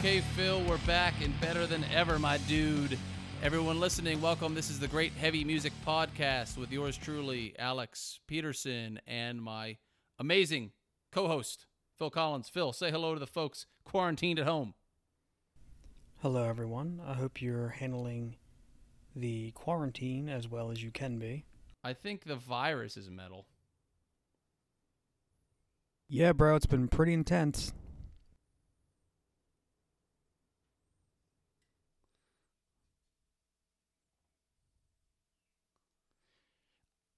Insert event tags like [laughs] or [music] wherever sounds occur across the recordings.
Okay, Phil, we're back and better than ever, my dude. Everyone listening, welcome. This is the Great Heavy Music Podcast with yours truly, Alex Peterson, and my amazing co host, Phil Collins. Phil, say hello to the folks quarantined at home. Hello, everyone. I hope you're handling the quarantine as well as you can be. I think the virus is metal. Yeah, bro, it's been pretty intense.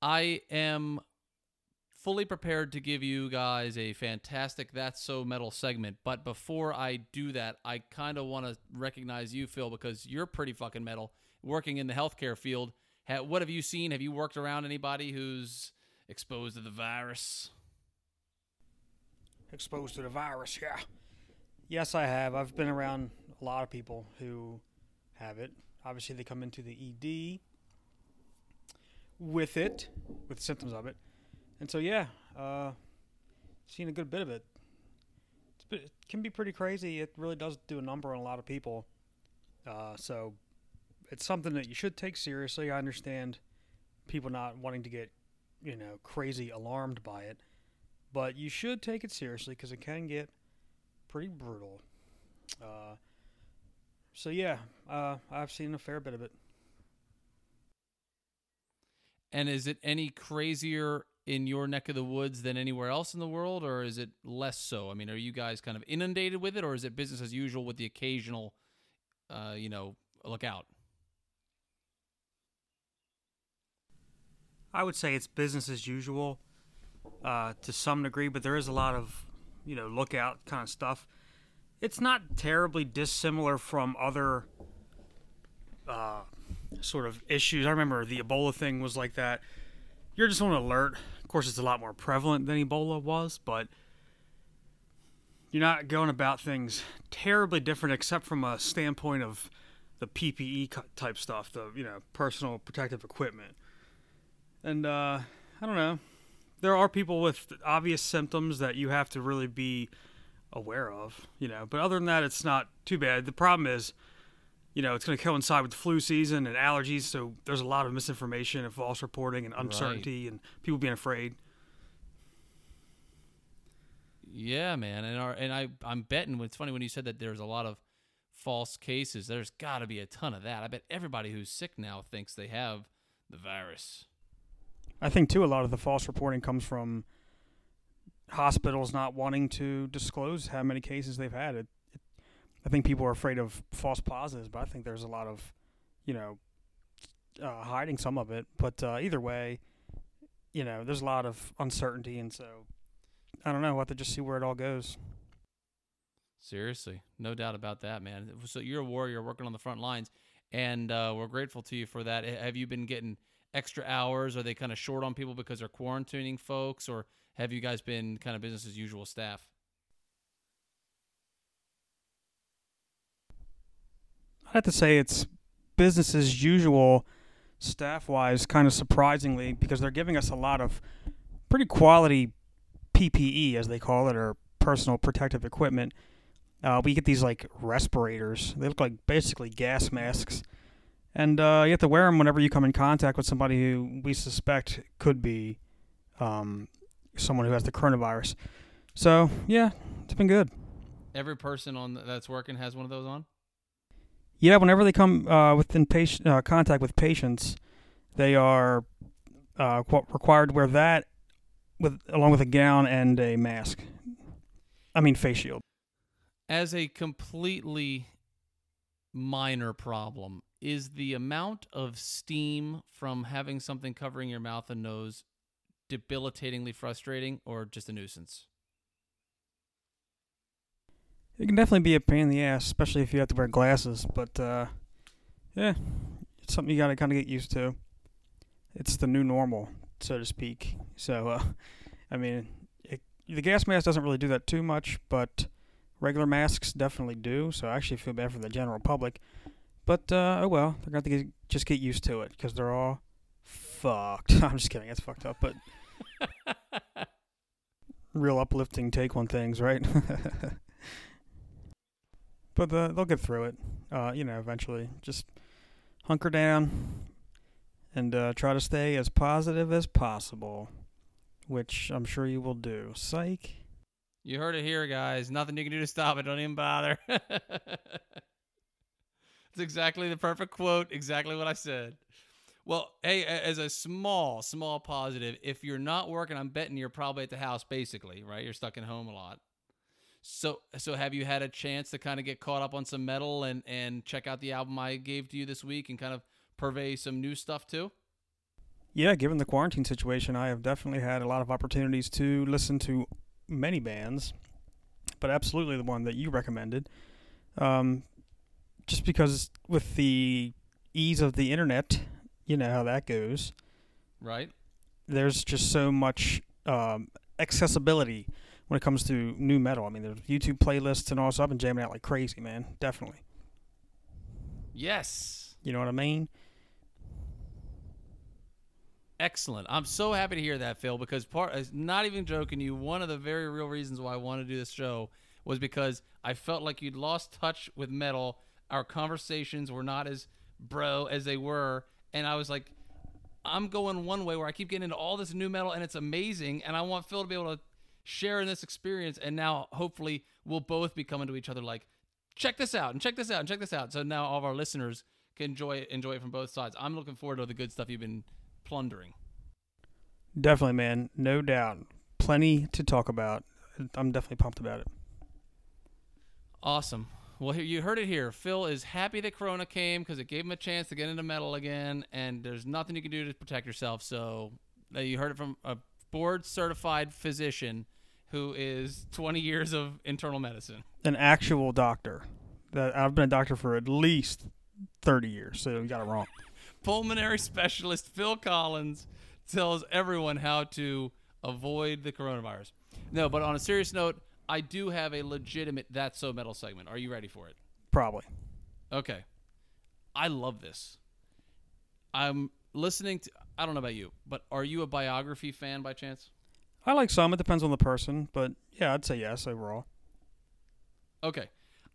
I am fully prepared to give you guys a fantastic That's So Metal segment. But before I do that, I kind of want to recognize you, Phil, because you're pretty fucking metal working in the healthcare field. What have you seen? Have you worked around anybody who's exposed to the virus? Exposed to the virus, yeah. Yes, I have. I've been around a lot of people who have it. Obviously, they come into the ED with it, with symptoms of it. And so, yeah, uh, seen a good bit of it. Been, it can be pretty crazy. It really does do a number on a lot of people. Uh, so, it's something that you should take seriously. I understand people not wanting to get, you know, crazy alarmed by it, but you should take it seriously because it can get pretty brutal. Uh, so yeah, uh, I've seen a fair bit of it. And is it any crazier in your neck of the woods than anywhere else in the world, or is it less so? I mean, are you guys kind of inundated with it, or is it business as usual with the occasional, uh, you know, look out? I would say it's business as usual uh, to some degree, but there is a lot of, you know, lookout kind of stuff. It's not terribly dissimilar from other uh, sort of issues. I remember the Ebola thing was like that. You're just on alert. Of course, it's a lot more prevalent than Ebola was, but you're not going about things terribly different, except from a standpoint of the PPE type stuff, the you know personal protective equipment. And uh, I don't know. There are people with obvious symptoms that you have to really be aware of, you know. But other than that, it's not too bad. The problem is, you know, it's going to coincide with the flu season and allergies, so there's a lot of misinformation and false reporting and uncertainty Right. and people being afraid. Yeah, man, and our and I I'm betting. It's funny when you said that there's a lot of false cases. There's got to be a ton of that. I bet everybody who's sick now thinks they have the virus. I think too a lot of the false reporting comes from hospitals not wanting to disclose how many cases they've had. It, it, I think people are afraid of false positives, but I think there's a lot of, you know, uh, hiding some of it. But uh, either way, you know, there's a lot of uncertainty, and so I don't know. We'll have to just see where it all goes. Seriously, no doubt about that, man. So you're a warrior working on the front lines, and uh, we're grateful to you for that. Have you been getting extra hours? Are they kind of short on people because they're quarantining folks, or have you guys been kind of business as usual staff? I have to say it's business as usual, staff wise, kind of surprisingly, because they're giving us a lot of pretty quality PPE, as they call it, or personal protective equipment. Uh, we get these like respirators. They look like basically gas masks, and uh, you have to wear them whenever you come in contact with somebody who we suspect could be um, someone who has the coronavirus. So yeah, it's been good. Every person on that's working has one of those on. Yeah, whenever they come uh, within patient uh, contact with patients, they are uh, qu- required to wear that with along with a gown and a mask. I mean face shield. As a completely minor problem, is the amount of steam from having something covering your mouth and nose debilitatingly frustrating or just a nuisance? It can definitely be a pain in the ass, especially if you have to wear glasses. But uh, yeah, it's something you got to kind of get used to. It's the new normal, so to speak. So, uh, I mean, it, the gas mask doesn't really do that too much, but regular masks definitely do. So I actually feel bad for the general public. But uh, oh well, they're going to get, just get used to it because they're all fucked. [laughs] I'm just kidding. It's fucked up, but [laughs] real uplifting take on things, right? [laughs] but uh, they'll get through it. Uh, you know, eventually. Just hunker down and uh, try to stay as positive as possible, which I'm sure you will do. Psych. You heard it here, guys. Nothing you can do to stop it. Don't even bother. [laughs] it's exactly the perfect quote. Exactly what I said. Well, hey, as a small, small positive, if you're not working, I'm betting you're probably at the house, basically, right? You're stuck at home a lot. So, so have you had a chance to kind of get caught up on some metal and and check out the album I gave to you this week and kind of purvey some new stuff too? Yeah, given the quarantine situation, I have definitely had a lot of opportunities to listen to many bands, but absolutely the one that you recommended. Um, just because with the ease of the internet, you know how that goes. Right. There's just so much um, accessibility when it comes to new metal. I mean, there's YouTube playlists and all stuff. I've been jamming out like crazy, man. Definitely. Yes. You know what I mean? Excellent. I'm so happy to hear that, Phil, because part uh, not even joking you, one of the very real reasons why I wanted to do this show was because I felt like you'd lost touch with metal. Our conversations were not as bro as they were, and I was like I'm going one way where I keep getting into all this new metal and it's amazing and I want Phil to be able to share in this experience and now hopefully we'll both be coming to each other like check this out and check this out and check this out. So now all of our listeners can enjoy it, enjoy it from both sides. I'm looking forward to the good stuff you've been plundering. Definitely, man. No doubt. Plenty to talk about. I'm definitely pumped about it. Awesome. Well, here you heard it here. Phil is happy that Corona came because it gave him a chance to get into metal again, and there's nothing you can do to protect yourself. So uh, you heard it from a board certified physician who is 20 years of internal medicine. An actual doctor. That I've been a doctor for at least 30 years, so you got it wrong. Pulmonary specialist Phil Collins tells everyone how to avoid the coronavirus. No, but on a serious note, I do have a legitimate That's So Metal segment. Are you ready for it? Probably. Okay. I love this. I'm listening to, I don't know about you, but are you a biography fan by chance? I like some. It depends on the person, but yeah, I'd say yes overall. Okay.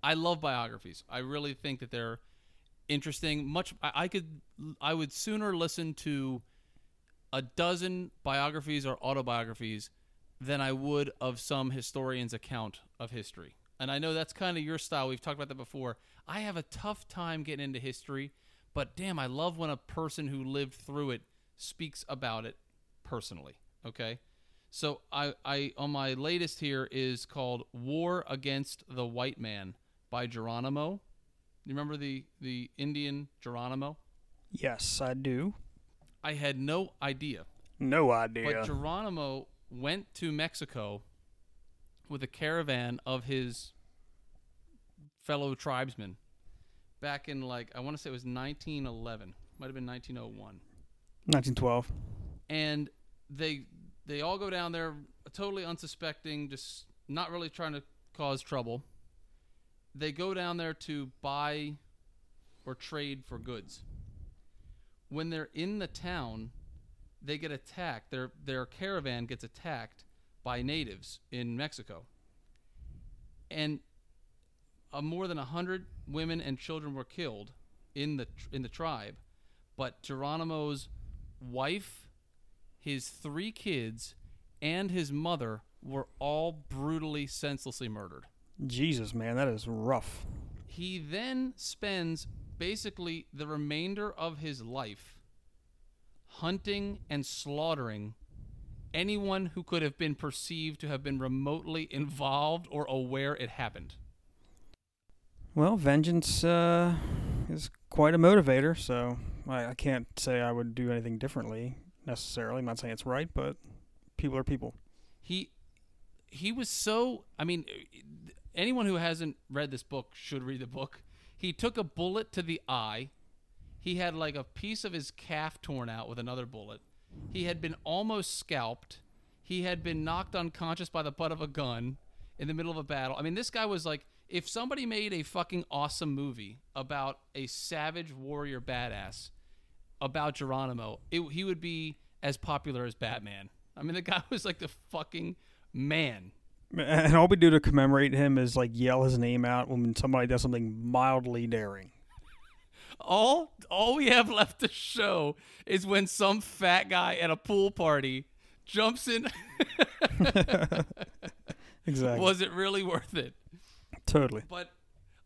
I love biographies. I really think that they're interesting. Much I, I could I would sooner listen to a dozen biographies or autobiographies than I would of some historian's account of history. And I know that's kind of your style. We've talked about that before. I have a tough time getting into history, but damn, I love when a person who lived through it speaks about it personally. Okay? So I, I on my latest here is called War Against the White Man by Geronimo. You remember the the Indian Geronimo? Yes, I do. I had no idea. No idea. But Geronimo went to Mexico with a caravan of his fellow tribesmen back in like I want to say it was 1911, might have been 1901. 1912. And they they all go down there totally unsuspecting, just not really trying to cause trouble. They go down there to buy or trade for goods. When they're in the town, they get attacked. Their their caravan gets attacked by natives in Mexico. And uh, more than a hundred women and children were killed in the in the tribe, but Geronimo's wife, his three kids, and his mother were all brutally, senselessly murdered. Jesus, man, that is rough. He then spends basically the remainder of his life hunting and slaughtering anyone who could have been perceived to have been remotely involved or aware it happened. Well, vengeance uh, is quite a motivator, so I, I can't say I would do anything differently necessarily. I'm not saying it's right, but people are people. He he was so. I mean, anyone who hasn't read this book should read the book. He took a bullet to the eye. He had like a piece of his calf torn out with another bullet. He had been almost scalped. He had been knocked unconscious by the butt of a gun in the middle of a battle. I mean, this guy was like, if somebody made a fucking awesome movie about a savage warrior badass about Geronimo, it, he would be as popular as Batman. I mean, the guy [laughs] was like the fucking man. And all we do to commemorate him is like yell his name out when somebody does something mildly daring. All all we have left to show is when some fat guy at a pool party jumps in. [laughs] [laughs] Exactly. Was it really worth it? Totally. But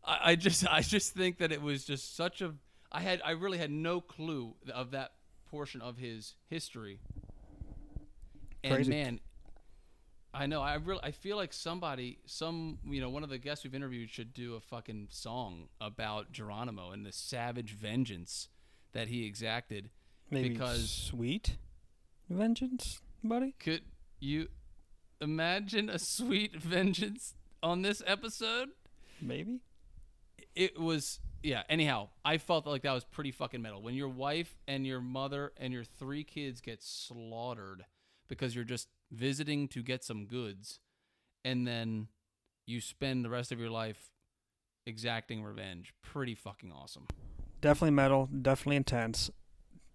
I, I just I just think that it was just such a I had I really had no clue of that portion of his history. And Crazy. man, I know I really I feel like somebody some you know one of the guests we've interviewed should do a fucking song about Geronimo and the savage vengeance that he exacted. Maybe Because- sweet vengeance, buddy. Could you imagine a sweet [laughs] vengeance on this episode? Maybe. it was yeah anyhow i felt like that was pretty fucking metal when your wife and your mother and your three kids get slaughtered because you're just visiting to get some goods and then you spend the rest of your life exacting revenge pretty fucking awesome Definitely metal. Definitely intense.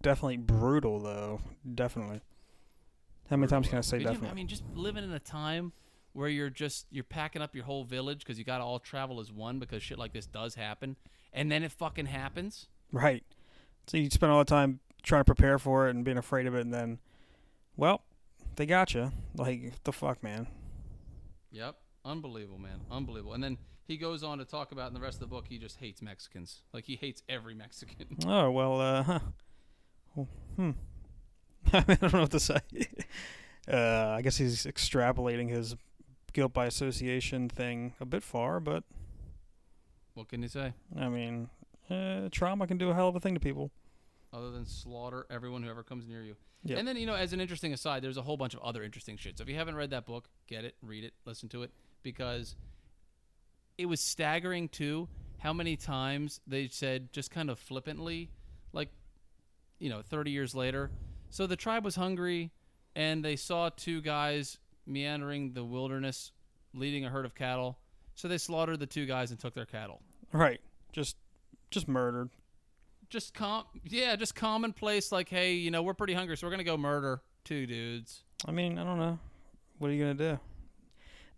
Definitely brutal, though. Definitely. How many times can I say you- definitely? i mean just living in a time where you're just you're packing up your whole village because you gotta all travel as one because shit like this does happen and then it fucking happens right. So you spend all the time trying to prepare for it and being afraid of it, and then, well, they got you. Like the fuck, man. Yep. Unbelievable, man. Unbelievable. And then he goes on to talk about in the rest of the book he just hates Mexicans. Like he hates every Mexican. [laughs] Oh well, uh, huh. Well, hmm. I, [laughs] I don't know what to say. [laughs] uh, I guess he's extrapolating his guilt by association thing a bit far, but what can you say? I mean, uh, trauma can do a hell of a thing to people. Other than slaughter everyone who ever comes near you. Yep. And then, you know, as an interesting aside, there's a whole bunch of other interesting shit. So if you haven't read that book, get it, read it, listen to it, because it was staggering too how many times they said just kind of flippantly, like, you know, 30 years later. So the tribe was hungry and they saw two guys meandering the wilderness leading a herd of cattle. So they slaughtered the two guys and took their cattle. Right. Just, just murdered. Just com yeah, just commonplace like, hey, you know, we're pretty hungry, so we're gonna go murder two dudes. I mean, I don't know. What are you gonna do?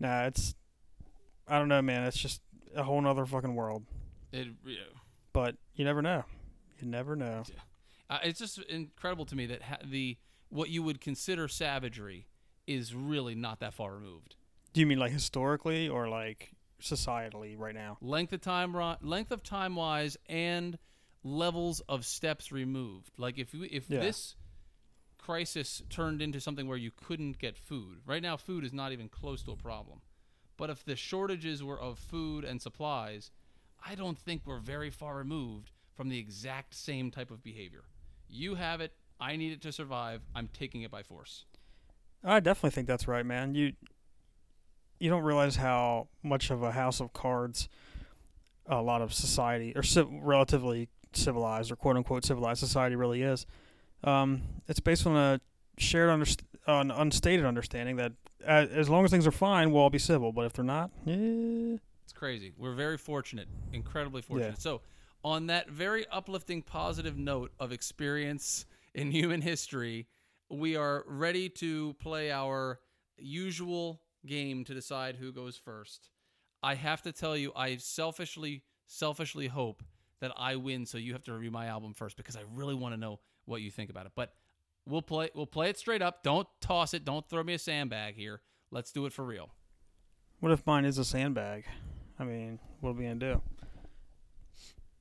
Nah, it's. I don't know, man. It's just a whole nother fucking world. It yeah. But you never know. You never know. Uh, it's just incredible to me that ha- the what you would consider savagery is really not that far removed. Do you mean like historically or like societally right now? Length of time, length of time wise, and levels of steps removed. Like if we, if Yeah. this crisis turned into something where you couldn't get food, right now food is not even close to a problem. But if the shortages were of food and supplies, I don't think we're very far removed from the exact same type of behavior. You have it. I need it to survive. I'm taking it by force. I definitely think that's right, man. You you don't realize how much of a house of cards a lot of society or civ- relatively civilized or quote unquote civilized society really is. Um, it's based on a shared underst- an unstated understanding that as long as things are fine, we'll all be civil. But if they're not, yeah, It's crazy. We're very fortunate, incredibly fortunate. So, on that very uplifting, positive note of experience in human history, we are ready to play our usual game to decide who goes first. I have to tell you, I selfishly, selfishly hope that I win, so you have to review my album first because I really want to know what you think about it. But we'll play, we'll play it straight up. Don't toss it. Don't throw me a sandbag here. Let's do it for real. what if mine is a sandbag? I mean, what are we gonna do?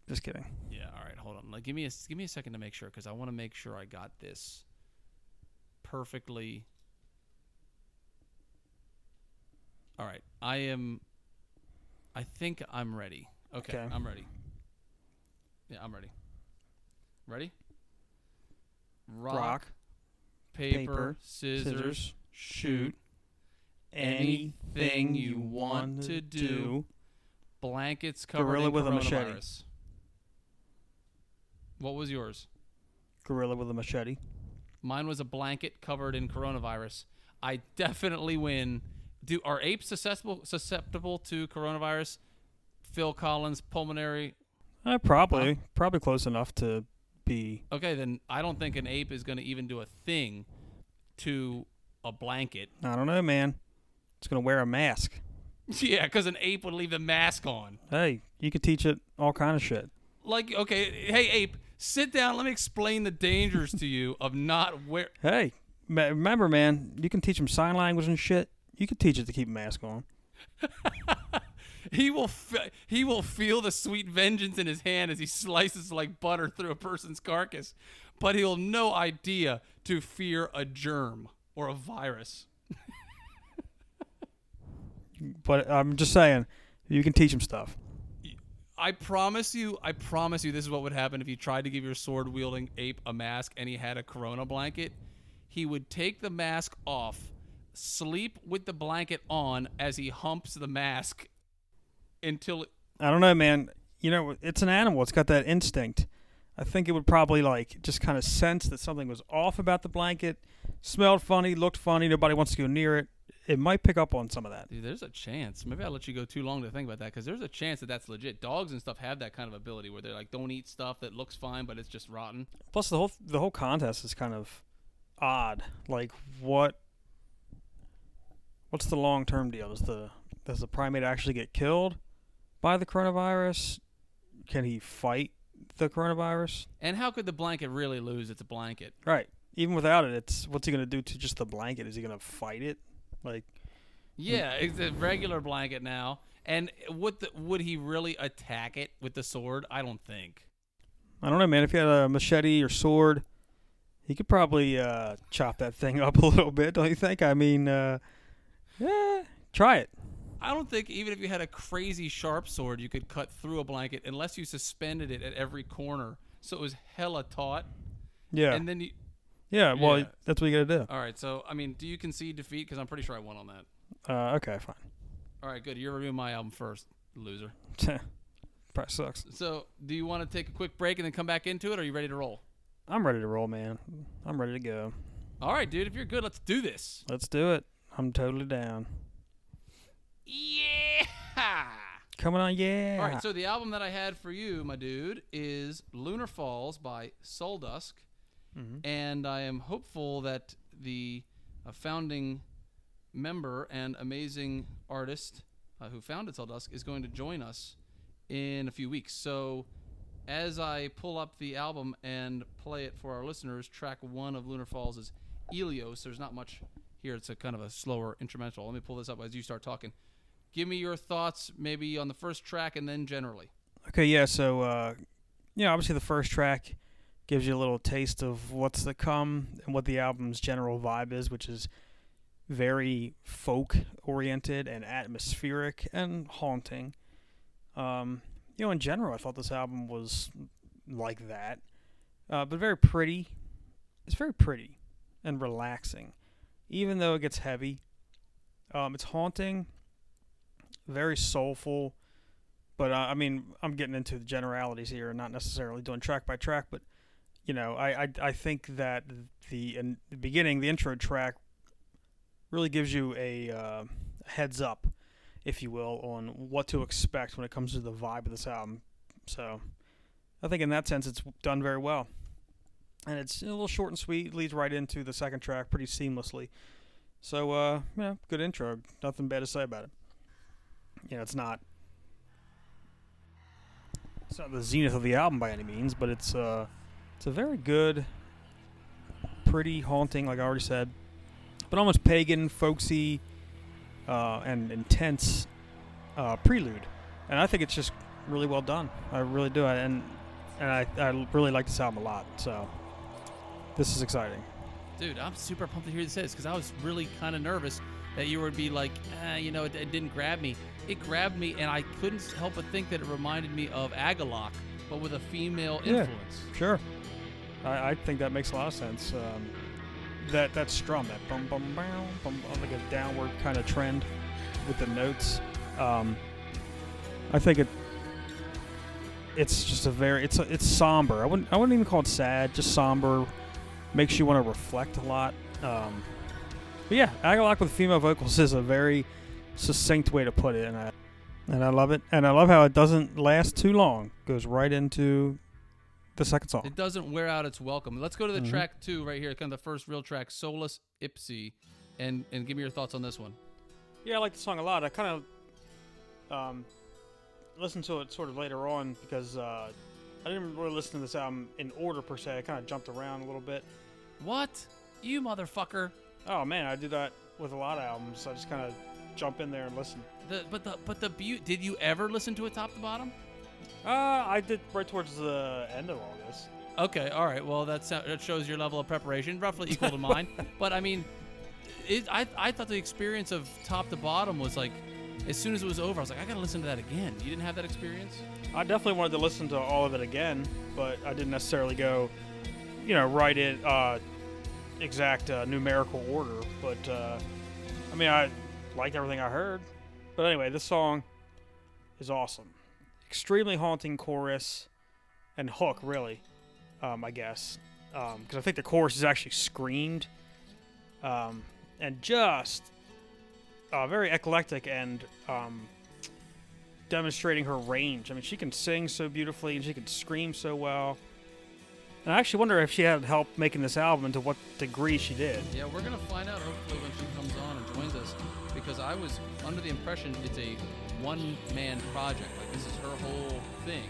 Just kidding. Yeah. All right. Hold on. Like, give me a give me a second to make sure because I want to make sure I got this perfectly. All right. I am. I think I'm ready. Okay. Okay. I'm ready. Yeah, I'm ready. Ready? Rock, Rock, paper, paper, scissors, scissors, shoot. anything you want to do. Blankets covered Gorilla in with a machete. What was yours? Gorilla with a machete. Mine was a blanket covered in coronavirus. I definitely win. Do are apes susceptible susceptible to coronavirus? Phil Collins pulmonary. Uh, probably, probably close enough to be. Okay, then I don't think an ape is going to even do a thing to a blanket. I don't know, man. It's gonna wear a mask. [laughs] Yeah, because an ape would leave the mask on. Hey, you could teach it all kind of shit. Like, okay, hey ape, sit down. Let me explain the dangers to you of not wear. Hey, ma- remember, man, you can teach them sign language and shit. You could teach it to keep a mask on. [laughs] He will fe- he will feel the sweet vengeance in his hand as he slices like butter through a person's carcass, but he'll no idea to fear a germ or a virus. [laughs] But I'm just saying, you can teach him stuff. I promise you, I promise you, this is what would happen if you tried to give your sword wielding ape a mask and he had a corona blanket. He would take the mask off, sleep with the blanket on as he humps the mask until it, I don't know, man. You know, it's an animal. It's got that instinct. I think it would probably like just kind of sense that something was off about the blanket, smelled funny, looked funny. Nobody wants to go near it. It might pick up on some of that. Dude, there's a chance. Maybe I'll let you go too long to think about that because there's a chance that that's legit. Dogs and stuff have that kind of ability where they're like, don't eat stuff that looks fine, but it's just rotten. Plus, the whole the whole contest is kind of odd. Like, what? What's the long term deal? Does the does the primate actually get killed by the coronavirus? Can he fight the coronavirus? And how could the blanket really lose its a blanket? Right. Even without it, it's what's he gonna do to just the blanket? Is he gonna fight it? Like, Yeah, it's a regular blanket now. And would the, would he really attack it with the sword? I don't think. I don't know, man. If he had a machete or sword, he could probably uh, chop that thing [laughs] up a little bit. Don't you think? I mean, uh, yeah, try it. I don't think even if you had a crazy sharp sword, you could cut through a blanket unless you suspended it at every corner, so it was hella taut. Yeah, And then you. Yeah. Well, yeah. that's what you gotta do. All right, so I mean, do you concede defeat? Because I'm pretty sure I won on that. Uh, okay, fine. All right, good. You're reviewing my album first, loser. [laughs] Probably sucks. So, do you want to take a quick break and then come back into it? Or are you ready to roll? I'm ready to roll, man. I'm ready to go. All right, dude. If you're good, let's do this. Let's do it. I'm totally down. Yeah. Coming on, yeah. All right, so the album that I had for you, my dude, is Lunar Falls by Suldusk, Mhm. and I am hopeful that the uh, founding member and amazing artist uh, who founded Suldusk is going to join us in a few weeks. So, as I pull up the album and play it for our listeners, track one of Lunar Falls is Elios. There's not much here; it's a kind of a slower instrumental. Let me pull this up as you start talking. Give me your thoughts, maybe on the first track and then generally. Okay, yeah. So, uh, yeah, obviously the first track gives you a little taste of what's to come and what the album's general vibe is, which is very folk oriented and atmospheric and haunting. Um, you know, in general, I thought this album was like that, uh, but very pretty. It's very pretty and relaxing, even though it gets heavy. Um, it's haunting, very soulful, but uh, I mean, I'm getting into the generalities here, and not necessarily doing track by track. But you know, I I, I think that the in the beginning, the intro track, really gives you a uh, heads up, if you will, on what to expect when it comes to the vibe of this album. So, I think in that sense, it's done very well, and it's a little short and sweet. Leads right into the second track pretty seamlessly. So, uh, yeah, good intro. Nothing bad to say about it. You know, it's not it's not the zenith of the album by any means, but it's uh it's a very good, pretty haunting, like I already said, but almost pagan, folksy, uh, and intense uh, prelude, and I think it's just really well done. I really do, and and I I really like this album a lot. So this is exciting. Dude, I'm super pumped to hear this because I was really kind of nervous that you would be like, eh, you know, it, it didn't grab me. It grabbed me, and I couldn't help but think that it reminded me of Agalloch, but with a female Yeah. influence. Sure, I, I think that makes a lot of sense. Um, that that strum, that bum bum bum bum, like a downward kind of trend with the notes. Um, I think it. It's just a very it's a, it's somber. I wouldn't I wouldn't even call it sad. Just somber. Makes you want to reflect a lot. Um, but yeah, Agalloch with female vocals is a very succinct way to put it, and I and I love it. And I love how it doesn't last too long. Goes right into the second song. It doesn't wear out its welcome. Let's go to the Mhm. track two right here, kind of the first real track, Solus Ipsi, and and give me your thoughts on this one. Yeah, I like the song a lot. I kind of um, listened to it sort of later on because uh, I didn't really listen to this album in order per se. I kind of jumped around a little bit. What? You motherfucker. Oh man, I do that with a lot of albums. I just kind of jump in there and listen. The, but the but the beauty. Did you ever listen to it top to bottom? Uh, I did right towards the end of all this. Okay, all right. Well, that shows your level of preparation, roughly equal to mine. [laughs] But I mean, it, I I thought the experience of top to bottom was like, as soon as it was over, I was like, I gotta listen to that again. You didn't have that experience? I definitely wanted to listen to all of it again, but I didn't necessarily go, you know, write it uh, exact uh, numerical order. But uh, I mean, I liked everything I heard. But anyway, this song is awesome. Extremely haunting chorus and hook, really. Um, I guess because I think the chorus is actually screamed, um, and just uh, very eclectic and um, demonstrating her range. I mean, she can sing so beautifully and she can scream so well. And I actually wonder if she had help making this album and to what degree she did. Yeah, we're gonna find out hopefully when she comes on and joins us, because I was under the impression it's a one-man project. Like this is her whole thing.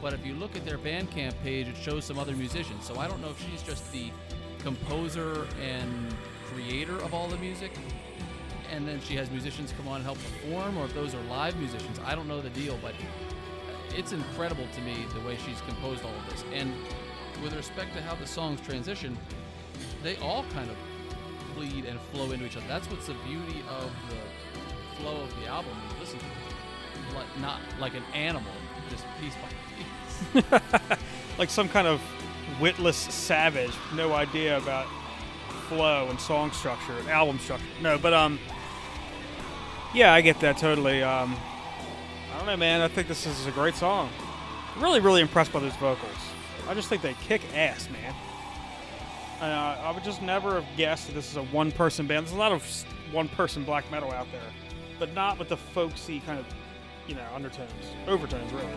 But if you look at their Bandcamp page, it shows some other musicians. So I don't know if she's just the composer and creator of all the music, and then she has musicians come on and help perform, or if those are live musicians. I don't know the deal, but it's incredible to me the way she's composed all of this. And with respect to how the songs transition, they all kind of bleed and flow into each other. That's what's the beauty of the flow of the album. listen to like not like an animal, just piece by piece. [laughs] like some kind of witless savage, no idea about flow and song structure and album structure. No, but um, yeah, I get that totally. Um, I don't know, man. I think this is a great song. Really, really impressed by those vocals. I just think they kick ass, man. Uh, I would just never have guessed that this is a one-person band. There's a lot of one-person black metal out there, but not with the folksy kind of, you know, undertones, overtones, really.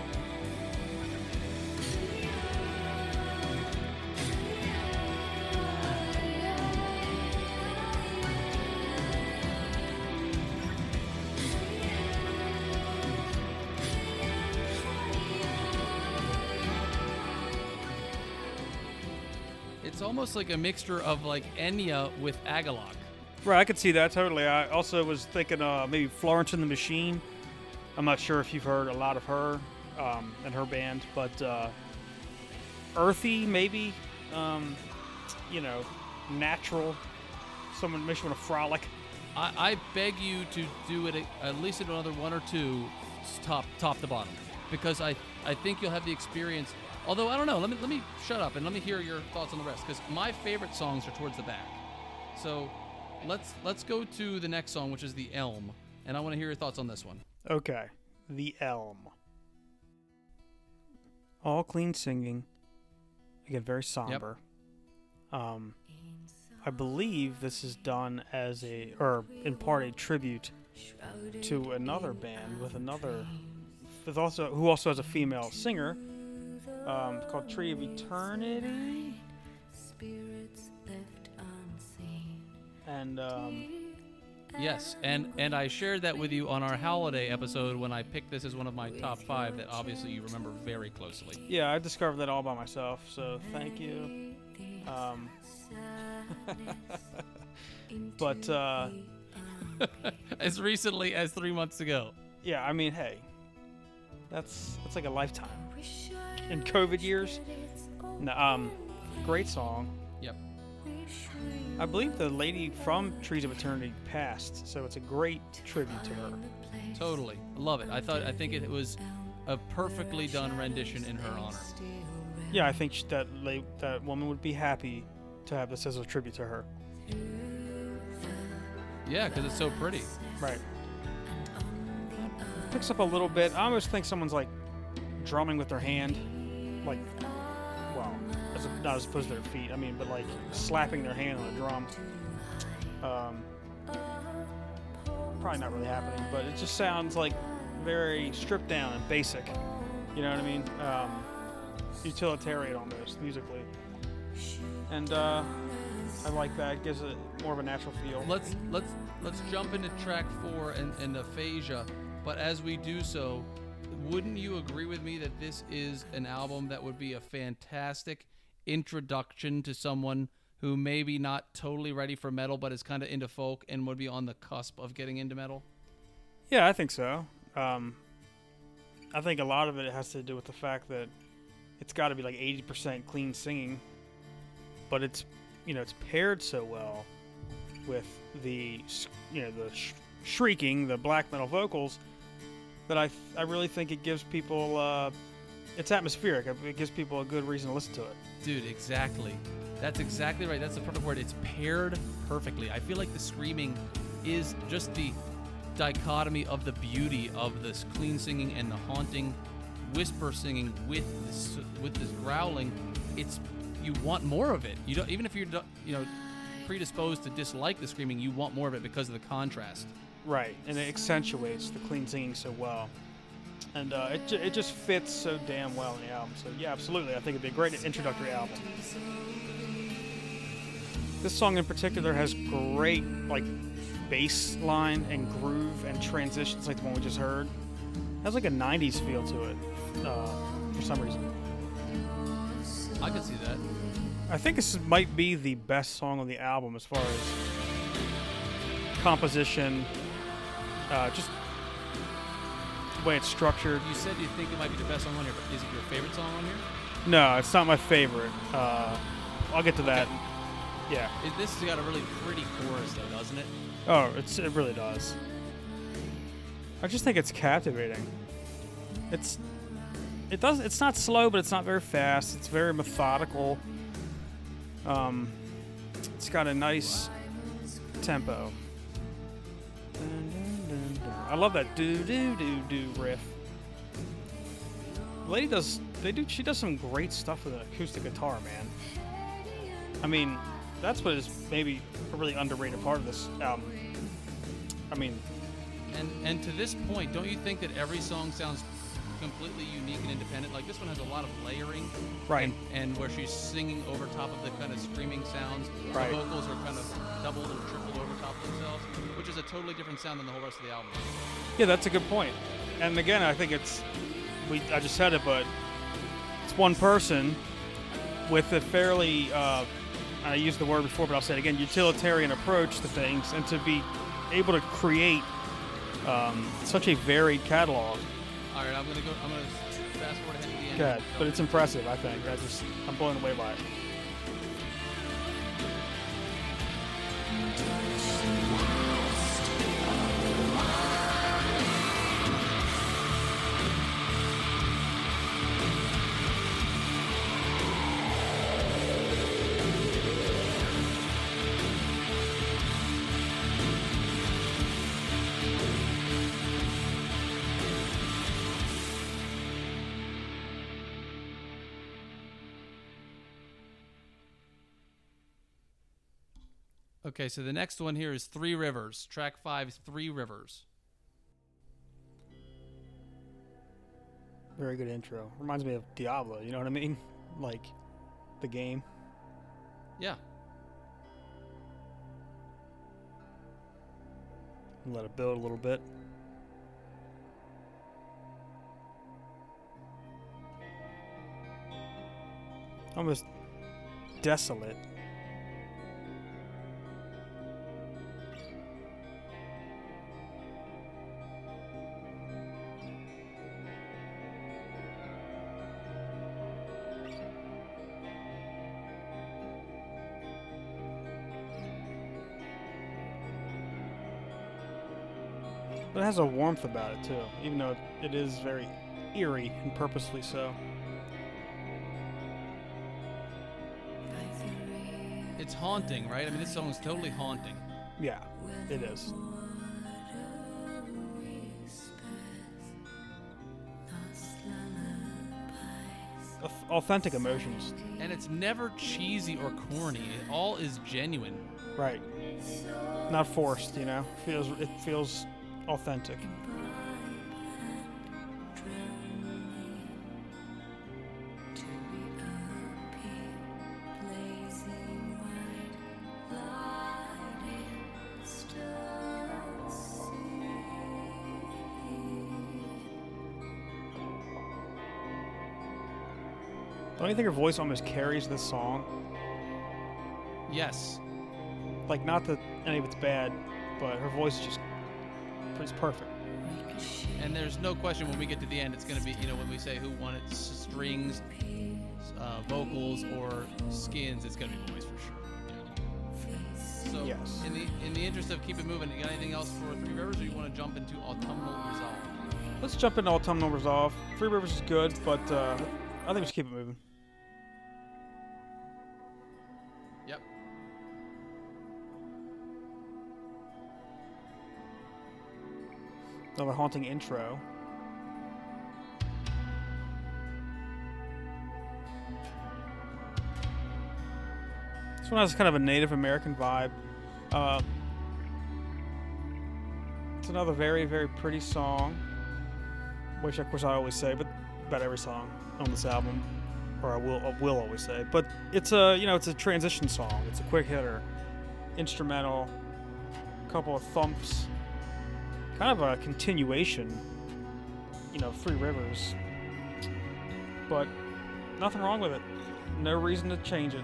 It's almost like a mixture of like Enya with Agalloch. Right, I could see that totally. I also was thinking uh, maybe Florence and the Machine. I'm not sure if you've heard a lot of her um, and her band, but uh, earthy maybe. Um, you know, natural. Someone makes you want to frolic. I, I beg you to do it at least another one or two, top top to bottom, because I I think you'll have the experience. Although I don't know, let me let me shut up and let me hear your thoughts on the rest, because my favorite songs are towards the back. So let's let's go to the next song, which is the Elm, and I want to hear your thoughts on this one. Okay, the Elm. All clean singing. Again, very somber. Um, I believe this is done as a, or in part, a tribute to another band with another, with also who also has a female singer, um, called Tree of Eternity, Spirits left unseen. and um, Yes, and and I shared that with you on our holiday episode when I picked this as one of my top five that obviously you remember very closely. yeah, I discovered that all by myself. So thank you. Um, [laughs] but uh, [laughs] as recently as three months ago. yeah, I mean, hey, that's that's like a lifetime. In COVID years, no, um, great song. I believe the lady from Trees of Eternity passed, so it's a great tribute to her. Totally. Love it. I thought I think it was a perfectly done rendition in her honor. Yeah, I think that la- that woman would be happy to have this as a tribute to her. Yeah, because it's so pretty. Right. Picks up a little bit. I almost think someone's like drumming with their hand, like, well, as a, not as opposed to their feet. I mean, but like slapping their hand on a drum. Um, probably not really happening, but it just sounds like very stripped down and basic. You know what I mean? Um, utilitarian almost musically. And uh, I like that. It gives it more of a natural feel. let's let's let's jump into track four and, and aphasia but as we do so wouldn't you agree with me that this is an album that would be a fantastic introduction to someone who maybe not totally ready for metal but is kind of into folk and would be on the cusp of getting into metal Yeah, I think so. Um, I think a lot of it has to do with the fact that it's got to be like 80% clean singing, but it's you know it's paired so well with the you know the sh- shrieking, the black metal vocals that I th- I really think it gives people uh, it's atmospheric. It gives people a good reason to listen to it. Dude, exactly. That's exactly right. That's the perfect word. It's paired perfectly. I feel like the screaming is just the dichotomy of the beauty of this clean singing and the haunting whisper singing with this with this growling. It's you want more of it. You don't even if you're you know predisposed to dislike the screaming, you want more of it because of the contrast. Right, and it accentuates the clean singing so well. And uh, it, ju- it just fits so damn well in the album. So, yeah, absolutely. I think it'd be a great introductory album. This song in particular has great, like, bass line and groove and transitions, like the one we just heard. It has, like, a 90s feel to it uh, for some reason. I could see that. I think this might be the best song on the album as far as composition, uh, just way it's structured. You said you think it might be the best song on here, but is it your favorite song on here? No, it's not my favorite. Uh, I'll get to that. Okay. Yeah. It, this has got a really pretty chorus though, doesn't it? Oh, it's it really does. I just think it's captivating. It's it does it's not slow, but it's not very fast. It's very methodical. Um, it's got a nice tempo. Dun. I love that do do do do riff. Lady does they do she does some great stuff with an acoustic guitar, man. I mean, that's what is maybe a really underrated part of this album. I mean, And and to this point, don't you think that every song sounds completely unique and independent? Like this one has a lot of layering, Right. And, and where she's singing over top of the kind of screaming sounds. Right. The vocals are kind of doubled or tripled over top of themselves, which is a totally different sound than the whole rest of the album. yeah, that's a good point. And again, I think it's we I just said it, but it's one person with a fairly uh, I used the word before, but I'll say it again: utilitarian approach to things, and to be able to create um, such a varied catalog. All right, I'm gonna go. I'm gonna fast forward ahead to the end. Good, but it's impressive. I think. I just I'm blown away by it. Okay, so the next one here is Three Rivers. Track five, is Three Rivers. Very good intro. Reminds me of Diablo. You know what I mean? [laughs] Like the game. Yeah. Let it build a little bit. Almost desolate. Has a warmth about it too, even though it is very eerie and purposely so. It's haunting, right? I mean, this song is totally haunting. Yeah, it is. Authentic emotions. And it's never cheesy or corny. It all is genuine. Right. Not forced, you know. Feels it feels authentic. Don't you think her voice almost carries this song? Yes. Like, not that any of it's bad, but her voice just it's perfect. And there's no question when we get to the end, it's going to be, you know, when we say who won it, strings, uh, vocals, or skins, it's going to be voice for sure. So, Yes. in the in the interest of keeping moving, you got anything else for Three Rivers, or you want to jump into Autumnal Resolve? Let's jump into Autumnal Resolve. Three Rivers is good, but uh, I think we should keep it moving. Another haunting intro. This one has kind of a Native American vibe. Uh, it's another very, very pretty song, which of course I always say, but about every song on this album, or I will, I will always say. But it's a, you know, it's a transition song. It's a quick hitter, instrumental, a couple of thumps, kind of a continuation, you know, Three Rivers. But nothing wrong with it. No reason to change it.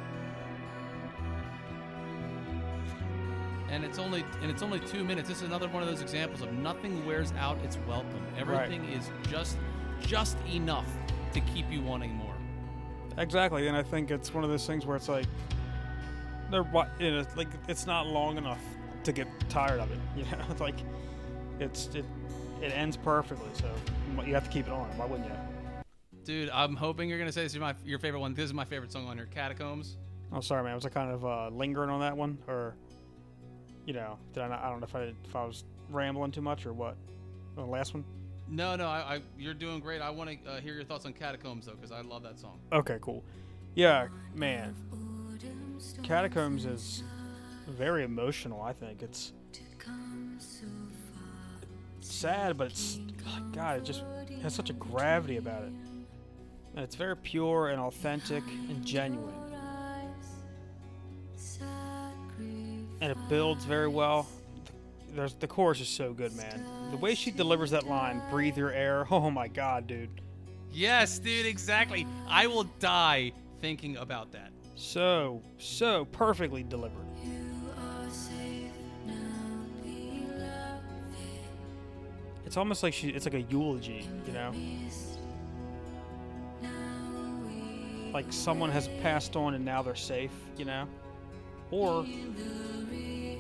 And it's only and it's only two minutes. This is another one of those examples of nothing wears out its welcome. Everything is just just enough to keep you wanting more. Exactly, and I think it's one of those things where it's like they're you know, like it's not long enough to get tired of it. [laughs] You know, it's like it's it it ends perfectly, so you have to keep it on. Why wouldn't you? Dude, I'm hoping you're gonna say this is my your favorite one. This is my favorite song on here, Catacombs. Oh, sorry, man. Was I kind of uh, lingering on that one, or you know, did I? Not, I don't know if I if I was rambling too much or what. On the last one. No, no, I, I you're doing great. I want to uh, hear your thoughts on Catacombs though, because I love that song. Okay, cool. Yeah, man. Catacombs is very emotional. I think it's sad, but it's God. It just has such a gravity about it, and it's very pure and authentic and genuine, and it builds very well. There's the chorus is so good, man. The way she delivers that line, "Breathe your air." [laughs] Oh my God, dude. Yes, dude, exactly. I will die thinking about that. So so perfectly delivered. It's almost like she. It's like a eulogy, you know. Like someone has passed on and now they're safe, you know, or you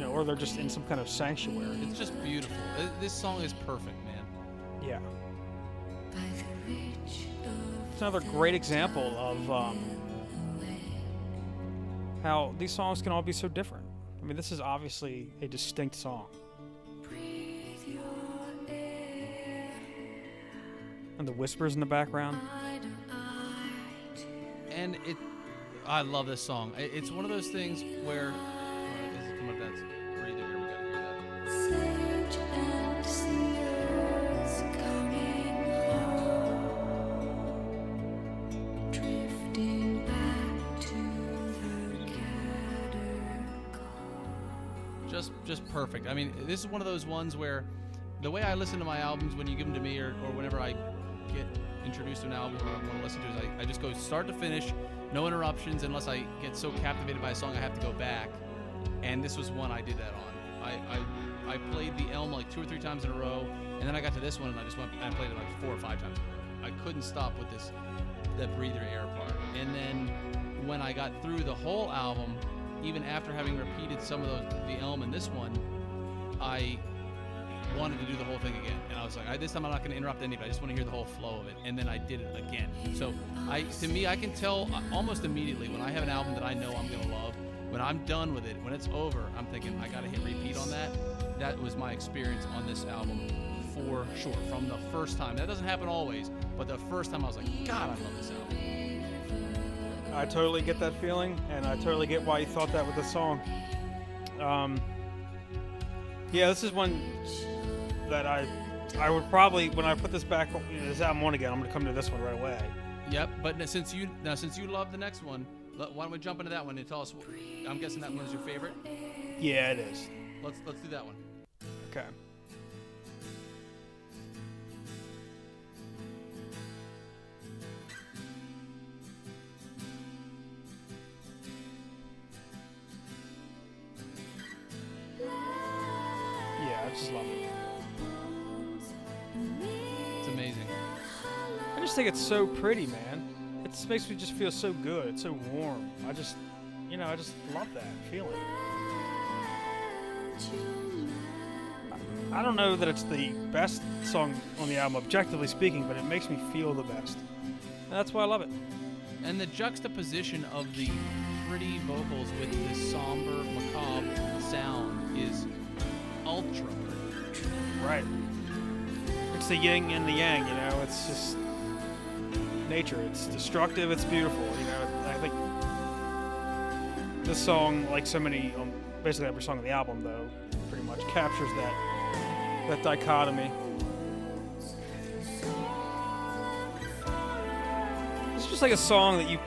know, or they're just in some kind of sanctuary. It's just beautiful. Uh, This song is perfect, man. Yeah. It's another great example of um, how these songs can all be so different. I mean, this is obviously a distinct song. And the whispers in the background. And it, I love this song. It's one of those things where. Just just perfect. I mean, this is one of those ones where the way I listen to my albums when you give them to me or, or whenever I introduced album or I want to listen to is I, I just go start to finish, no interruptions unless I get so captivated by a song I have to go back. And this was one I did that on. I, I, I played the Elm like two or three times in a row, and then I got to this one and I just went and I played it like four or five times. I couldn't stop with this, the breather air part. And then when I got through the whole album, even after having repeated some of those, the Elm and this one, I wanted to do the whole thing again. And I was like, this time I'm not going to interrupt anybody. I just want to hear the whole flow of it. And then I did it again. So I, to me, I can tell uh, almost immediately when I have an album that I know I'm going to love. When I'm done with it, when it's over, I'm thinking I got to hit repeat on that. That was my experience on this album for sure. From the first time, that doesn't happen always, but the first time I was like, God, I love this album. I totally get that feeling, and I totally get why you thought that with the song. Um, yeah, this is one that I I would probably when I put this back you know, this album one again, I'm gonna come to this one right away. Yep, but since you now since you love the next one, why don't we jump into that one and tell us? I'm guessing that one's your favorite. Yeah, it is. Let's let's do that one. Okay. Yeah, I just love it. Just think it's so pretty, man. It just makes me just feel so good. It's so warm. I just, you know, I just love that feeling. I don't know that it's the best song on the album, objectively speaking, but it makes me feel the best. And that's why I love it. And the juxtaposition of the pretty vocals with this somber, macabre sound is ultra pretty. Right. It's the yin and the yang, you know. It's just nature. It's destructive. It's beautiful. You know. I think this song, like so many, um, basically every song on the album, though, pretty much captures that that dichotomy. It's just like a song that you,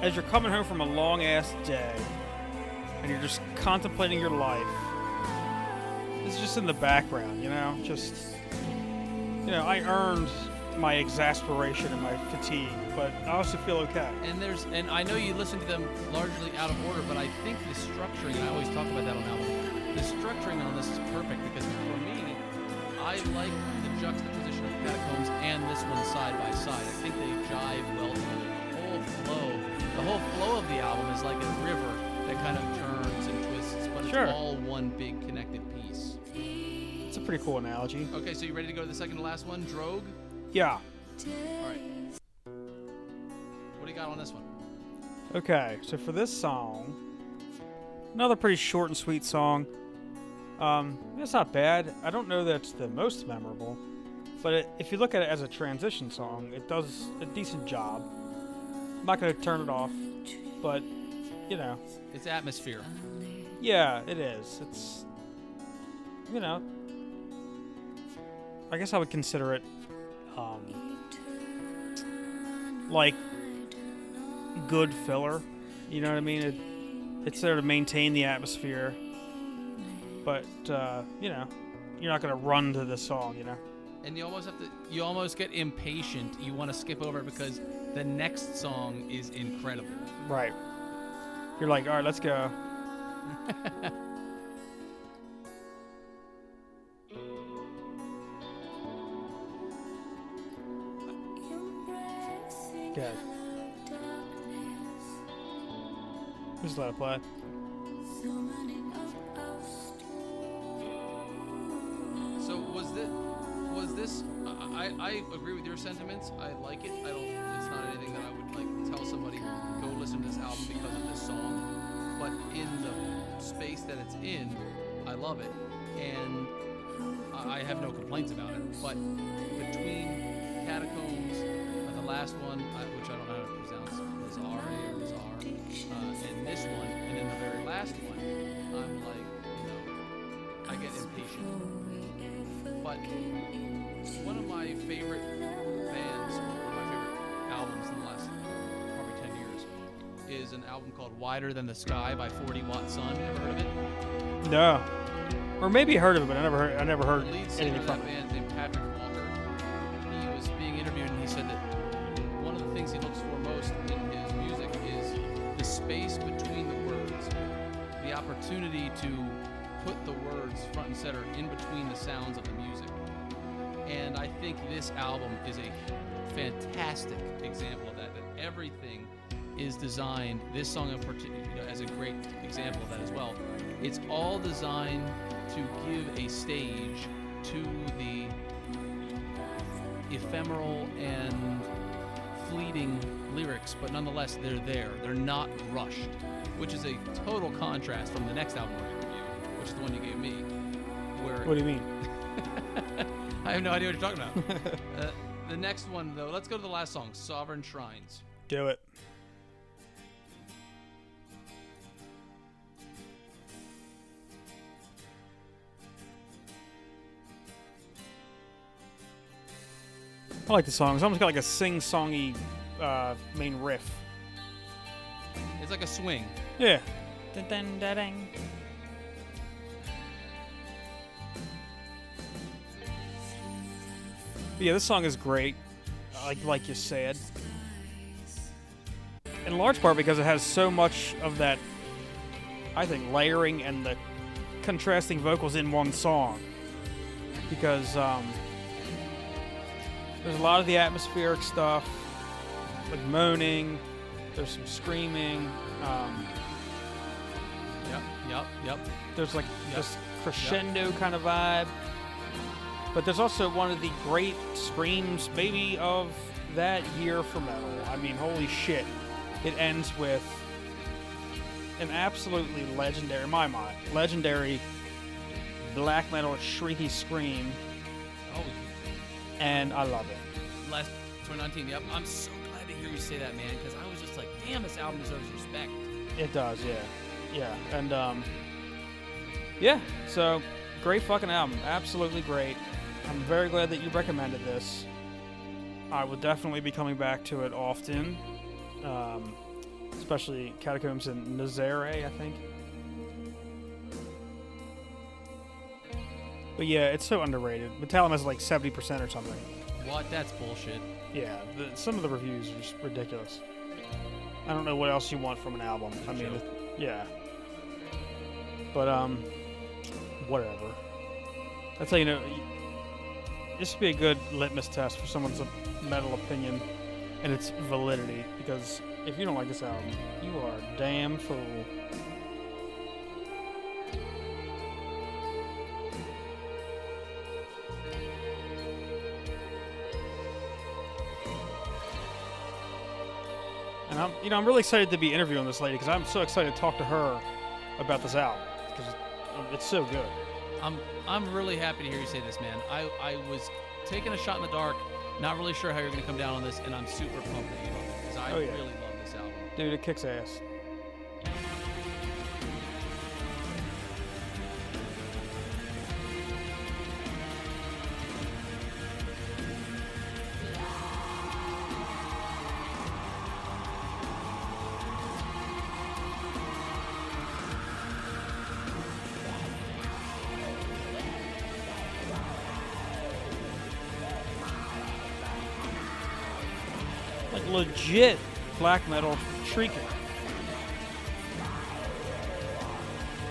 as you're coming home from a long ass day, and you're just contemplating your life. It's just in the background, you know. Just you know, I earned my exasperation and my fatigue, but I also feel okay. And there's and I know you listen to them largely out of order, but I think the structuring, I always talk about that on album. The structuring on this is perfect because for me, I like the juxtaposition of Catacombs and this one side by side. I think they jive well together. The whole flow, the whole flow of the album is like a river that kind of turns and twists, but Sure. it's all one big connected piece. It's a pretty cool analogy. Okay, so you ready to go to the second to last one, Drogue? Yeah. All right. What do you got on this one? Okay, so for this song, another pretty short and sweet song. Um, it's not bad. I don't know that it's the most memorable, but it, if you look at it as a transition song, it does a decent job. I'm not going to turn it off, but you know, It's atmosphere. yeah, it is. It's you know, I guess I would consider it um, like good filler. You know what I mean? It, it's there to maintain the atmosphere, but uh, you know, you're not gonna run to the song. You know? And you almost have to you almost get impatient. You want to skip over because the next song is incredible. Right. You're like, all right, let's go. [laughs] Good. Just let it play. So was this was this I, I agree with your sentiments. I like it. I don't it's not anything that I would like tell somebody go listen to this album because of this song. But in the space that it's in, I love it. And I have no complaints about it. But between Catacombs, the last one, I, which I don't know how to pronounce, Lazare or Lazar, uh, and this one, and then the very last one, I'm like, you know, I get impatient. But one of my favorite bands, one of my favorite albums in the last probably 10 years, is an album called Wider Than the Sky by 40 Watt Sun. Ever heard of it? No. Or maybe heard of it, but I never heard. I never heard The lead singer anything of from it. band album is a fantastic example of that. That everything is designed. This song in particular, you know, as a great example of that as well. It's all designed to give a stage to the ephemeral and fleeting lyrics, but nonetheless they're there. They're not rushed, which is a total contrast from the next album we're going to review, which is the one you gave me, where What do you mean? [laughs] I have no idea what you're talking about. [laughs] uh, the next one, though, let's go to the last song, Sovereign Shrines. Do it. I like the song. It's almost got like a sing-songy uh, main riff. It's like a swing. Yeah. Dun, dun, dun, yeah, this song is great. Like like you said. In large part because it has so much of that I think layering and the contrasting vocals in one song. because um, there's a lot of the atmospheric stuff, like moaning. There's some screaming. Um, Yep, yep, yep. there's like Yep. this crescendo kind of vibe. But there's also one of the great screams, maybe, of that year for metal. I mean, holy shit. It ends with an absolutely legendary, in my mind, legendary black metal shrieky scream, Oh, and I love it. last 2019. Yep. I'm so glad to hear you say that, man, because I was just like, damn, this album deserves respect. It does, yeah. Yeah. And, um, yeah, so great fucking album. Absolutely great. I'm very glad that you recommended this. I will definitely be coming back to it often, um, especially Catacombs and Nazare, I think. But yeah, it's so underrated. Metallum has like 70% or something. What? That's bullshit. Yeah, the, some of the reviews are just ridiculous. I don't know what else you want from an album. I mean, Joke. yeah. But um, whatever. That's how you know. This would be a good litmus test for someone's metal opinion and its validity. Because if you don't like this album, you are a damn fool. And I'm, you know, I'm really excited to be interviewing this lady because I'm so excited to talk to her about this album because it's so good. I'm I'm really happy to hear you say this, man. I, I was taking a shot in the dark, not really sure how you're gonna come down on this, and I'm super pumped that you love it because I Oh, yeah. really love this album. Dude, it kicks ass. Legit black metal shrieking.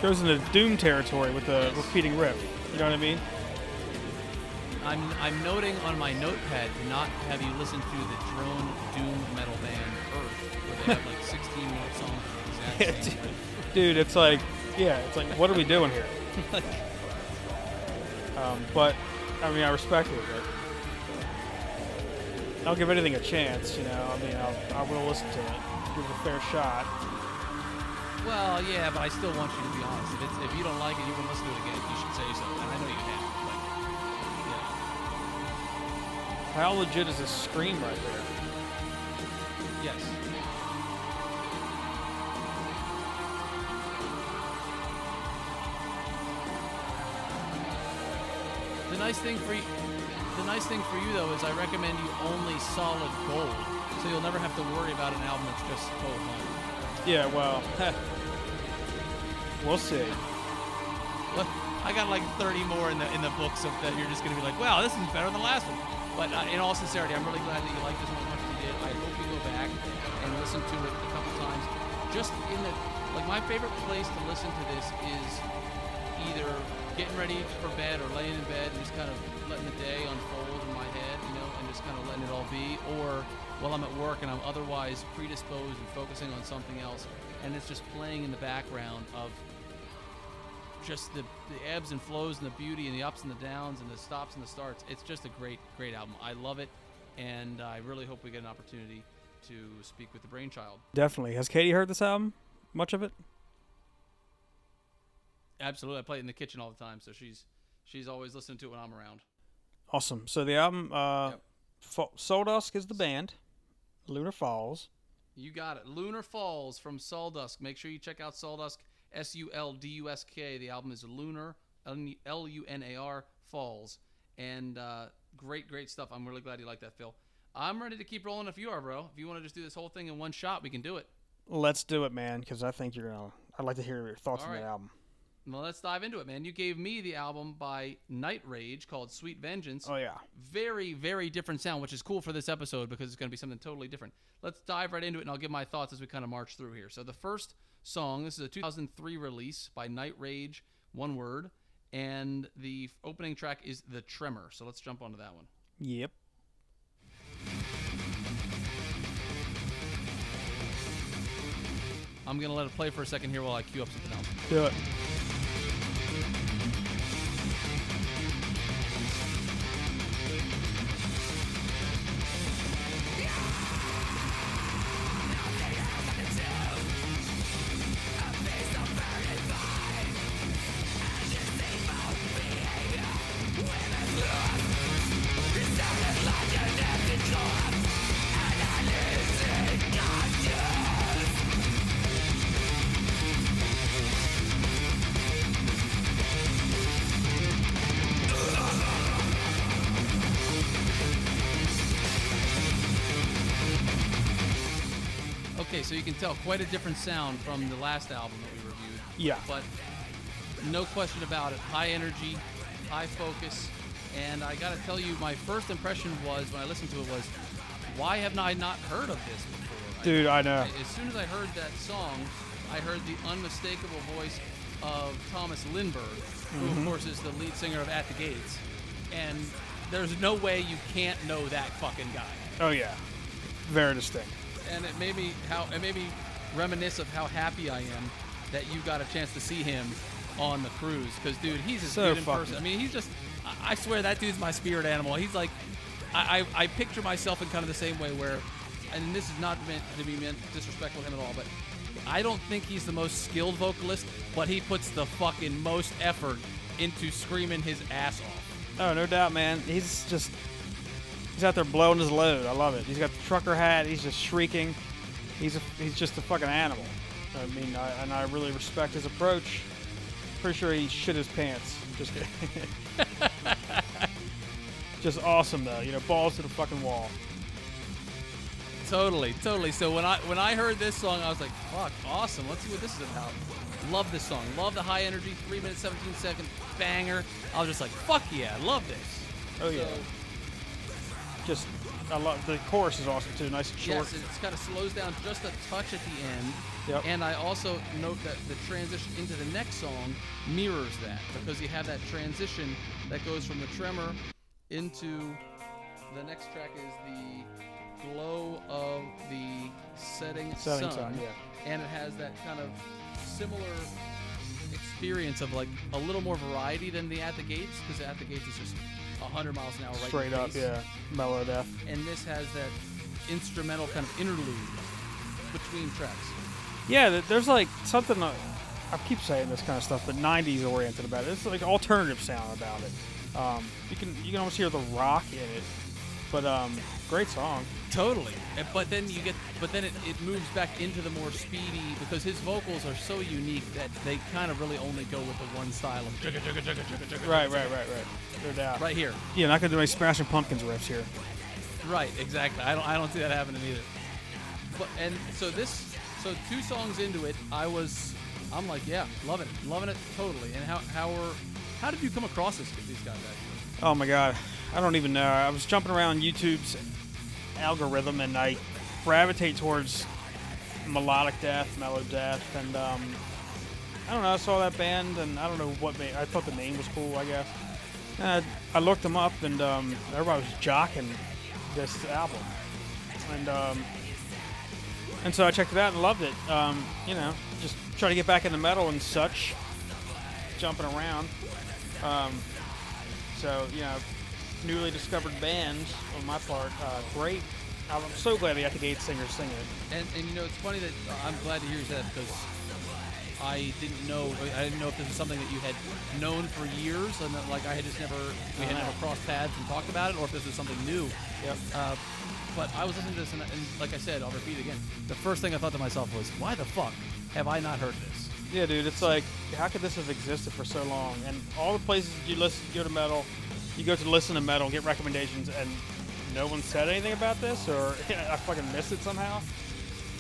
Goes into doom territory with the repeating riff. You know what I mean? I'm I'm noting on my notepad to not have you listen to the drone doom metal band Earth, where they have like 16 minute songs exact. [laughs] Dude, it's like, yeah, it's like, what are we doing here? [laughs] um, but, I mean, I respect it, but I'll give anything a chance, you know. I mean, I'll, I will listen to it, give it a fair shot. Well, yeah, but I still want you to be honest. If, it's, if you don't like it, you can listen to it again. You should say so. And I know you have, but yeah. How legit is this scream right there? Yes. The nice thing for you, the nice thing for you though is I recommend you only solid gold, so you'll never have to worry about an album that's just oh fun. Yeah, well, [laughs] we'll see. Look, I got like 30 more in the in the book, so that you're just gonna be like, wow, this is better than the last one. But uh, in all sincerity, I'm really glad that you like this one as much as you did. I hope you go back and listen to it a couple times. Just in the like, my favorite place to listen to this is either getting ready for bed or laying in bed and just kind of letting the day unfold in my head, you know, and just kind of letting it all be, or while I'm at work and I'm otherwise predisposed and focusing on something else, and it's just playing in the background of just the, the ebbs and flows and the beauty and the ups and the downs and the stops and the starts. It's just a great, great album. I love it, and I really hope we get an opportunity to speak with the brainchild. Definitely. Has Katie heard this album? Much of it? Absolutely, I play it in the kitchen all the time, so she's she's always listening to it when I'm around. Awesome. So the album, uh, Yep. Fa- Suldusk is the band. Lunar Falls. You got it. Lunar Falls from Suldusk. Make sure you check out Suldusk. S U L D U S K. The album is Lunar, L U N A R Falls, and uh, great, great stuff. I'm really glad you like that, Phil. I'm ready to keep rolling if you are, bro. If you want to just do this whole thing in one shot, we can do it. Let's do it, man, because I think you're gonna. I'd like to hear your thoughts All on right. the album. Well, let's dive into it, man. You gave me the album by Nightrage called Sweet Vengeance. Oh yeah. very, very different sound, which is cool for this episode because it's going to be something totally different. Let's dive right into it, and I'll give my thoughts as we kind of march through here. So the first song, this is a 2003 release by Nightrage, one word, and the opening track is The Tremor. So let's jump onto that one. Yep. I'm gonna let it play for a second here while I queue up something else. Do it. Tell quite a different sound from the last album that we reviewed. Yeah. But no question about it, high energy, high focus, and I gotta tell you, my first impression was when I listened to it was, why have I not heard of this before? Dude, I know. As soon as I heard that song, I heard the unmistakable voice of Tomas Lindberg, who Mm-hmm. of course is the lead singer of At the Gates, and there's no way you can't know that fucking guy Oh yeah. Very distinct. And it made me how it made me reminisce of how happy I am that you got a chance to see him on the cruise. Because dude, he's a So good person. I mean, he's just I- I swear that dude's my spirit animal. He's like I, I I picture myself in kind of the same way where, and this is not meant to be meant disrespectful to him at all, but. I don't think he's the most skilled vocalist, but he puts the fucking most effort into screaming his ass off. Oh, no doubt, man. He's just he's out there blowing his load. I love it. He's got the trucker hat. He's just shrieking. He's a, he's just a fucking animal. I mean, I, and I really respect his approach. Pretty sure he shit his pants. Just kidding. [laughs] just awesome though. You know, balls to the fucking wall. Totally, totally. So when I when I heard this song, I was like, "Fuck, awesome! Let's see what this is about." Love this song. Love the high energy, three minutes seventeen second banger. I was just like, "Fuck yeah, I love this." Oh yeah. Just I love the chorus is awesome too. Nice and short. yes, it's kind of slows down just a touch at the end. Yep. And I also note that the transition into the next song mirrors that because you have that transition that goes from the tremor into the next track is the glow of the setting, Setting sun, sun, yeah. and it has that kind of similar experience of like a little more variety than the At the Gates because At the Gates is just 100 miles an hour right Straight up, face. yeah. Melodeath. And this has that instrumental kind of interlude between tracks. Yeah, there's like something. Uh, I keep saying this kind of stuff, but '90s oriented about it. It's like alternative sound about it. Um, you can you can almost hear the rock in it, but um, great song. Totally. But then you get, but then it, it moves back into the more speedy because his vocals are so unique that they kind of really only go with the one style of jugga, jugga, jugga, jugga, jugga, Right, right, right, right. No doubt. right here. Yeah, not gonna do any Smashing Pumpkins riffs here. Right, exactly. I don't I don't see that happening either. But and so this so two songs into it, I was I'm like, yeah, loving it. Loving it totally. And how how were how did you come across this these guys actually? Oh my god, I don't even know. I was jumping around YouTube's algorithm, and I gravitate towards melodic death, melodeath, and um, I don't know. I saw that band, and I don't know what made. I thought the name was cool. I guess. And I looked them up, and um, everybody was jocking this album, and um, and so I checked it out and loved it. Um, you know, just try to get back into metal and such, jumping around. Um, so, you know, newly discovered bands on my part. Uh, great. I'm so glad they got the Gates singers singing it. And, and you know, it's funny that uh, I'm glad to hear you say that because I didn't know. I didn't know if this was something that you had known for years, and that like I had just never we had Uh-huh. never crossed paths and talked about it, or if this was something new. Yep. Uh, but I was listening to this, and, and like I said, I'll repeat again. The first thing I thought to myself was, "Why the fuck have I not heard this?" Yeah, dude, it's like, how could this have existed for so long? And all the places you listen, go to metal, you go to listen to metal, get recommendations, and no one said anything about this, or [laughs] I fucking missed it somehow.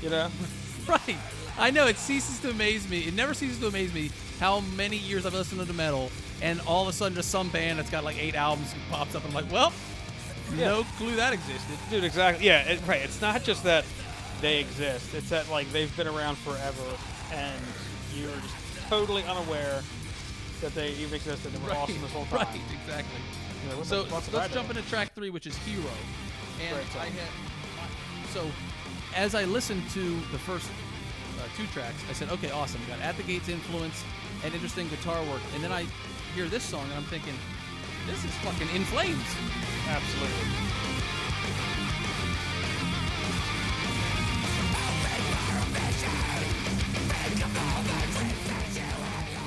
You know? [laughs] Right. I know it ceases to amaze me. It never ceases to amaze me how many years I've listened to metal, and all of a sudden, just some band that's got like eight albums pops up, and I'm like, "Well, Yeah. no clue that existed." Dude, exactly. Yeah, it, right. It's not just that they exist. It's that like they've been around forever, and you're just totally unaware that they even existed and were [laughs] awesome this whole time. Right, exactly. You're like, what So let's jump into track three, which is Hero. And Great song. I had so as I listened to the first uh, two tracks, I said, okay, awesome. Got At the Gates influence and interesting guitar work. And then I hear this song and I'm thinking, this is fucking In Flames. Absolutely.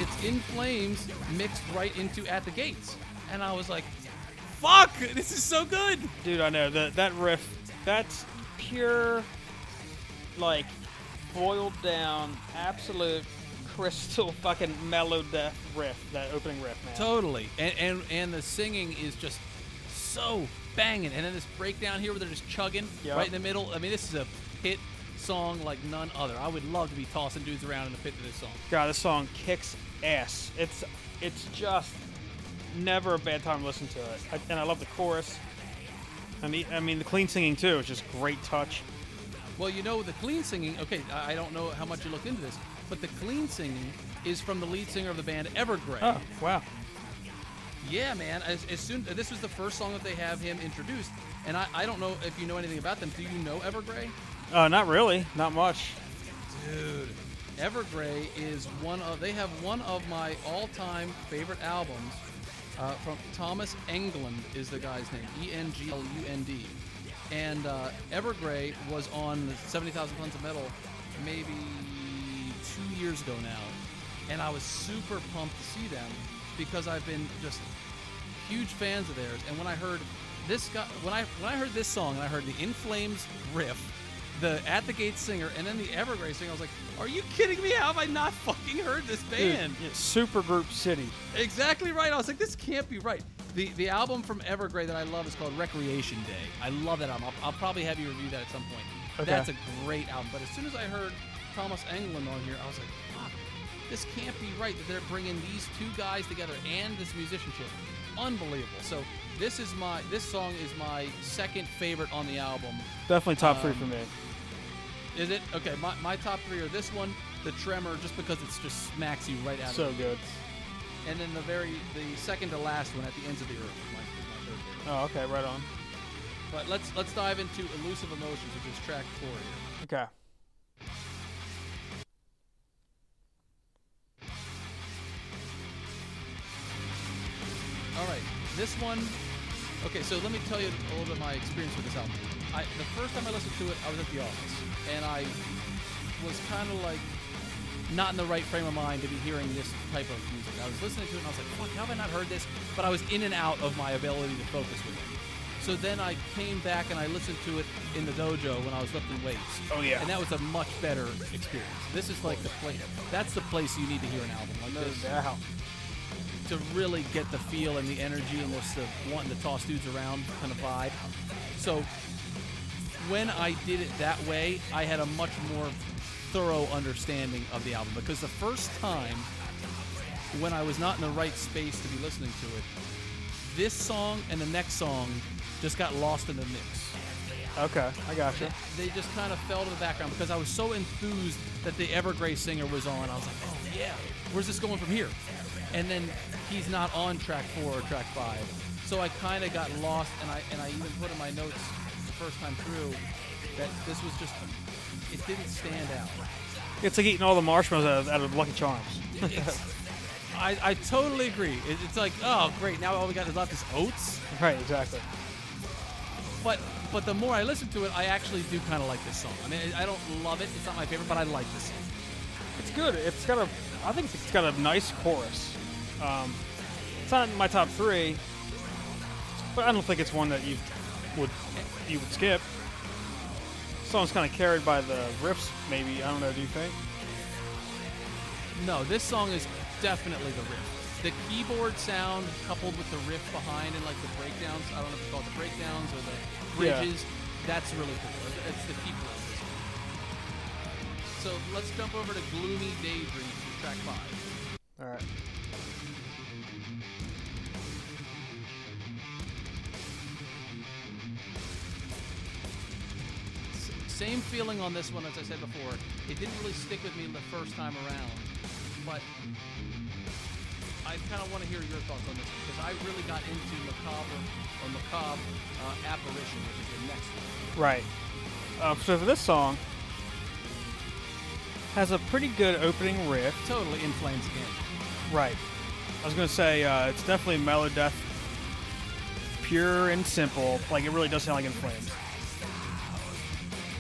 It's In Flames mixed right into At the Gates. And I was like, fuck, this is so good. Dude, I know that that riff. That's pure, like, boiled down, absolute crystal [laughs] fucking melodeath riff. That opening riff, man. Totally. And, and and the singing is just so banging. And then this breakdown here where they're just chugging Yep. right in the middle. I mean, this is a hit song like none other. I would love to be tossing dudes around in the pit to this song. God, this song kicks ass. It's it's just never a bad time to listen to it. I, and I love the chorus. I mean, I mean the clean singing too. It's just great touch. Well, you know, the clean singing, okay, I I don't know how much you looked into this, but the clean singing is from the lead singer of the band Evergrey. Oh wow. Yeah, man. As, as soon this was the first song that they have him introduced, and I, I don't know if you know anything about them. Do you know Evergrey? Uh, not really. Not much. Dude, Evergrey is one of they have one of my all-time favorite albums. Uh, from Thomas Englund is the guy's name, E N G L U N D, and uh, Evergrey was on the 70,000 Tons of Metal maybe two years ago now, and I was super pumped to see them because I've been just huge fans of theirs. And when I heard this guy, when I when I heard this song, and I heard the In Flames riff, the At the Gates singer, and then the Evergrey singer, I was like, "Are you kidding me? How have I not fucking heard this Dude, band?" yeah, Supergroup City. Exactly right. I was like, "This can't be right." The the album from Evergrey that I love is called Recreation Day. I love that album. I'll, I'll probably have you review that at some point. Okay. That's a great album. But as soon as I heard Thomas Englund on here, I was like, "Fuck, this can't be right that they're bringing these two guys together and this musicianship. Unbelievable." So this is my this song is my second favorite on the album. Definitely top three Um, for me. Is it okay? My, my top three are this one, the Tremor, just because it's just smacks you right out of So good. and then the very the second to last one at the ends of the earth. is My, is my third favorite. Oh, okay, right on. But let's let's dive into elusive emotions, which is track four here. Okay. All right, this one. Okay, so let me tell you a little bit of my experience with this album. I, the first time I listened to it, I was at the office, and I was kind of like not in the right frame of mind to be hearing this type of music. I was listening to it, and I was like, "Fuck, how have I not heard this?" But I was in and out of my ability to focus with it. So then I came back and I listened to it in the dojo when I was lifting weights. Oh, yeah. and that was a much better experience. This is like the place. That's the place you need to hear an album like No this doubt. to really get the feel and the energy and this uh, wanting to toss dudes around kind of vibe. So when I did it that way, I had a much more thorough understanding of the album because the first time when I was not in the right space to be listening to it, this song and the next song just got lost in the mix. Okay, I gotcha. They just kind of fell to the background because I was so enthused that the Evergrey singer was on. I was like, oh yeah, where's this going from here? And then he's not on track four or track five, so I kind of got lost. And I and I even put in my notes the first time through that this was just it didn't stand out. It's like eating all the marshmallows out of, out of Lucky Charms. [laughs] I, I totally agree. It, it's like, oh great, now all we got is left is oats. right, exactly. But but the more I listen to it, I actually do kind of like this song. I mean, I don't love it. It's not my favorite, but I like this song. It's good. It's got a. I think it's got a nice chorus. Um, it's not in my top three, but I don't think it's one that you would you would skip. This song's kind of carried by the riffs, maybe. I don't know. Do you think? No, this song is definitely the riff. The keyboard sound coupled with the riff behind and like the breakdowns, I don't know if you call it the breakdowns or the Yeah. bridges, that's really cool. It's the key point. So let's jump over to Gloomy Daydream from track five. All right. Same feeling on this one as I said before. It didn't really stick with me the first time around, but I kind of want to hear your thoughts on this because I really got into macabre or macabre uh, apparition, which is the next one. Right. Uh, so for this song, has a pretty good opening riff. Totally in flames again. Right. I was gonna say uh, it's definitely melodeath, pure and simple. Like it really does sound like In Flames.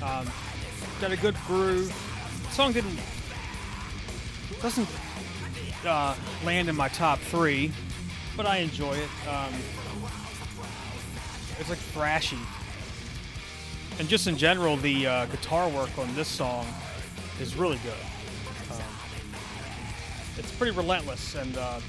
Um, got a good groove. song didn't doesn't uh, land in my top three, but I enjoy it. Um, it's like thrashy, and just in general, the uh, guitar work on this song is really good. Um, it's pretty relentless, and uh,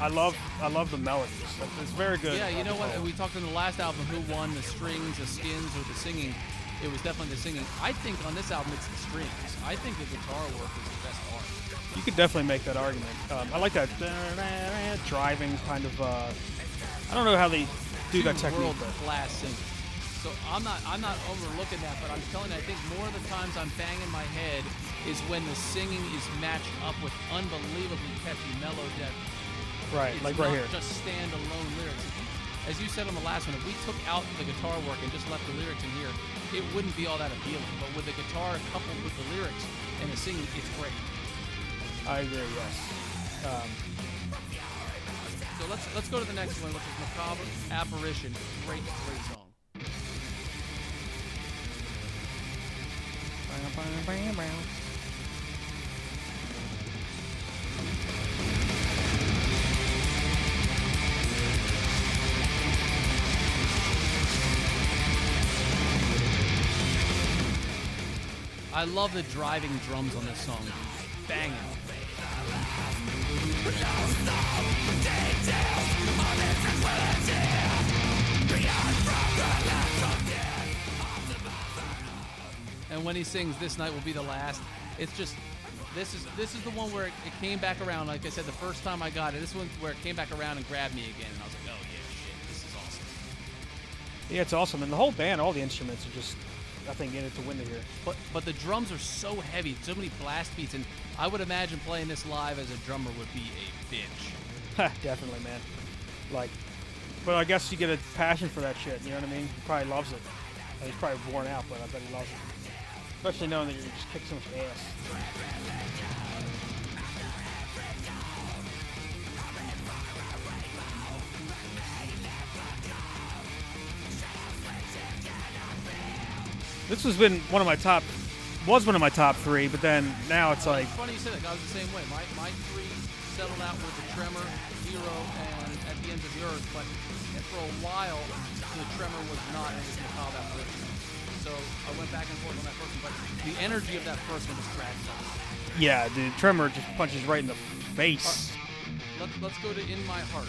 I love I love the melodies. It's- very good. Yeah, you uh, know what? We talked in the last album who won the strings, the skins, or the singing. It was definitely the singing. I think on this album it's the strings. I think the guitar work is the best part. You could definitely make that argument. Um, I like that driving kind of. Uh, I don't know how they do that technique, world class singers. So I'm not I'm not overlooking that, but I'm telling you, I think more of the times I'm banging my head is when the singing is matched up with unbelievably catchy mellow depth. right, It's like right here. just standalone lyrics. As you said on the last one, if we took out the guitar work and just left the lyrics in here, it wouldn't be all that appealing. But with the guitar coupled with the lyrics and the singing, it's great. I agree. Yes. Um, So let's let's go to the next one, which is Macabre Apparition. Great, great song. I love the driving drums on this song. Banging. And when he sings "This night will be the last," it's just this is this is the one where it, it came back around. Like I said, the first time I got it, this one where it came back around and grabbed me again, and I was like, "Oh yeah, shit, this is awesome." yeah, it's awesome, and the whole band, all the instruments are just, I think, in it to win it here. But but the drums are so heavy, so many blast beats, and I would imagine playing this live as a drummer would be a bitch. [laughs] Definitely, man. Like, but I guess you get a passion for that shit. You know what I mean? He probably loves it. He's probably worn out, but I bet he loves it. Especially knowing that you just kick so much ass. This has been one of my top, was one of my top three, but then now it's like, Funny you said that. I was the same way. My my three settled out with the Tremor, Hero, and At the End of the Earth. But for a while, the Tremor was not in the Macabre Apparition. So I went back and forth on that first one. But the energy of that first one was up. yeah, the Tremor just punches right in the face. Let's let's go to In My Heart.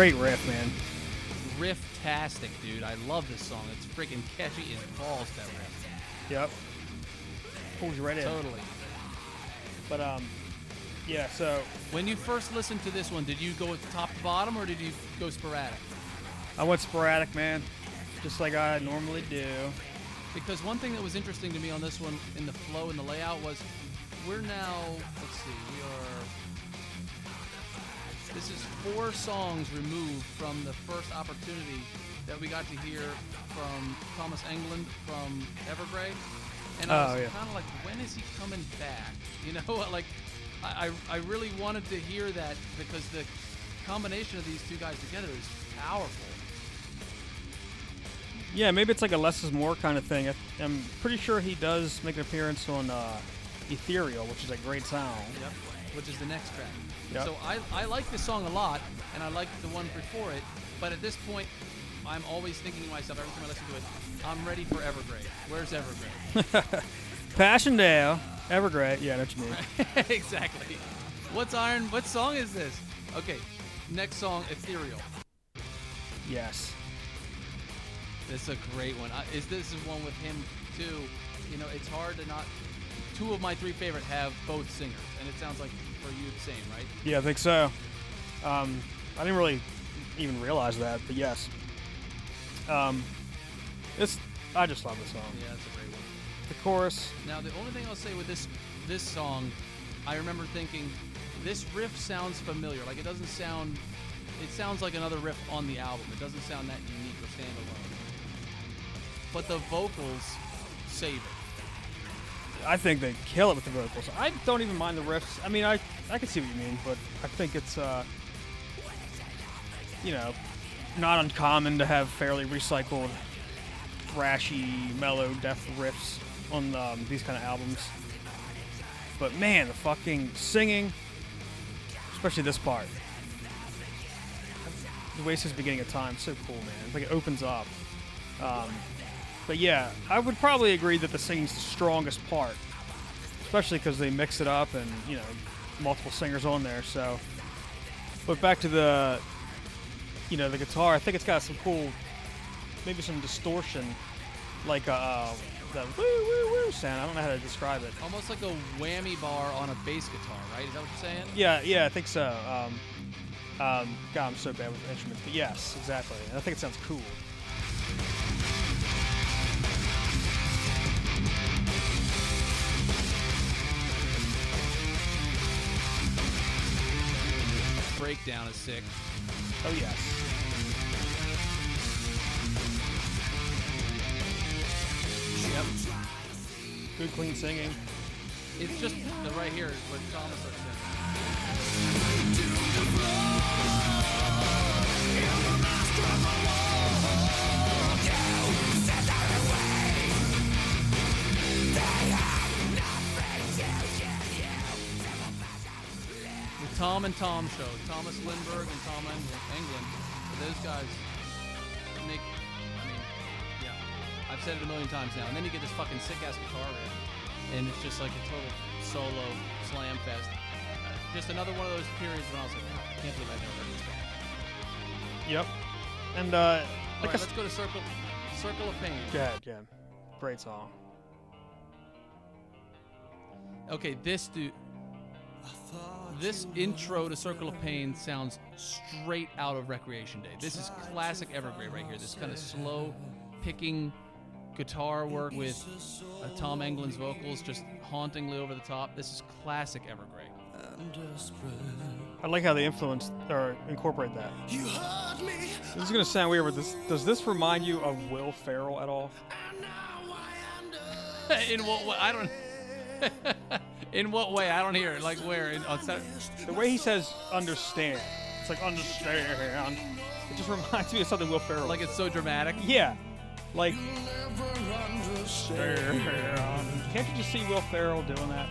Great riff, man. Riff-tastic, dude. I love this song. It's freaking catchy as balls. That riff. Yep. Pulls you right in. Totally. But um, yeah. So When you first listened to this one, did you go top to bottom or did you go sporadic? I went sporadic, man, just like I normally do. Because one thing that was interesting to me on this one in the flow and the layout was we're now, let's see, we are. This is four songs removed from the first opportunity that we got to hear from Thomas Englund from Evergrey. And I Oh, was yeah. kind of like, when is he coming back? [laughs] You know, like, I, I really wanted to hear that because the combination of these two guys together is powerful. Yeah, maybe it's like a less is more kind of thing. I, I'm pretty sure he does make an appearance on uh, Ethereal, which is a great song. Yep. Which is the next track. Yep. So I, I like this song a lot, and I like the one before it, but at this point, I'm always thinking to myself every time I listen to it, I'm ready for Evergrey. Where's Evergrey? [laughs] Passchendaele, Evergrey. Yeah, that's [laughs] me. exactly. What's Iron? What song is this? Okay, next song, Ethereal. yes. This is a great one. Is this is one with him too, you know, it's hard to not. Two of my three favorite have both singers, and it sounds like for you the same, right? Yeah, I think so. Um, I didn't really even realize that, but yes. Um, it's I just love the song. Yeah, that's a great one. The chorus, Now, the only thing I'll say with this this song, I remember thinking, this riff sounds familiar. Like it doesn't sound. It sounds like another riff on the album. It doesn't sound that unique or standalone. But the vocals save it. I think they kill it with the vocals. I don't even mind the riffs. I mean, I I can see what you mean, but I think it's uh, you know, not uncommon to have fairly recycled, thrashy, melodeath riffs on um, these kind of albums. But man, the fucking singing, especially this part, the says beginning of time, so cool, man. It's like it opens up. Um, but yeah, I would probably agree that the singing's the strongest part, especially because they mix it up and you know multiple singers on there. So, but back to the you know the guitar, I think it's got some cool, maybe some distortion, like uh, the woo woo woo sound. I don't know how to describe it. Almost like a whammy bar on a bass guitar, right? Is that what you're saying? Yeah, yeah, I think so. Um, um, God, I'm so bad with instruments, but yes, exactly. And I think it sounds cool. Breakdown is sick. Oh yes. Yep. Good clean singing. It's just the right here is what Thomas said. The Tom and Tom show. Tomas Lindberg and Tom Eng- Englund. Those guys make. I mean, yeah. I've said it a million times now. And then you get this fucking sick ass guitar riff, and it's just like a total solo slam fest. Just another one of those periods when I was like, "Ah, I can't believe I've never heard this band. Yep. And uh, All right, let's go to Circle Circle of Pain. Yeah, yeah. Great song. Okay, this dude. This intro to Circle of Pain sounds straight out of Recreation Day. This is classic Evergrey right here. This kind of slow picking guitar work with uh, Tom Englund's vocals just hauntingly over the top. This is classic Evergrey. I like how they influence or incorporate that. This is gonna sound weird, but this does this remind you of Will Ferrell at all? [laughs] In what way? I don't. [laughs] [laughs] In what way? I don't hear it. Like where? In, on Saturday? The way he says "understand," it's like "understand." It just reminds me of something Will Ferrell. Like it's so dramatic. yeah, like. Can't you just see Will Ferrell doing that?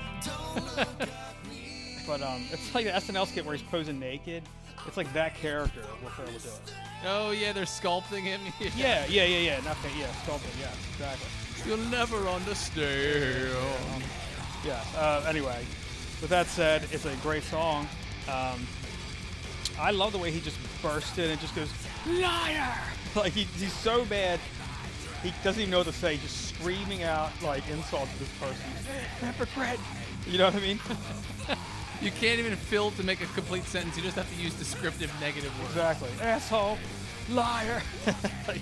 but um, it's like the SNL skit where he's posing naked. It's like that character Will Ferrell would do it. Oh yeah, they're sculpting him. [laughs] Yeah, yeah, yeah, yeah. Nothing. Yeah, sculpted. Yeah, exactly. You'll never understand. Yeah. Uh, anyway, with that said, it's a great song. Um, I love the way he just bursts in and just goes liar. [laughs] Like he, he's so bad, he doesn't even know what to say. Just screaming out like insults to this person. [laughs] Hypocrite. You know what I mean? [laughs] You can't even fill to make a complete sentence. You just have to use descriptive negative words. exactly. Asshole. Liar. like,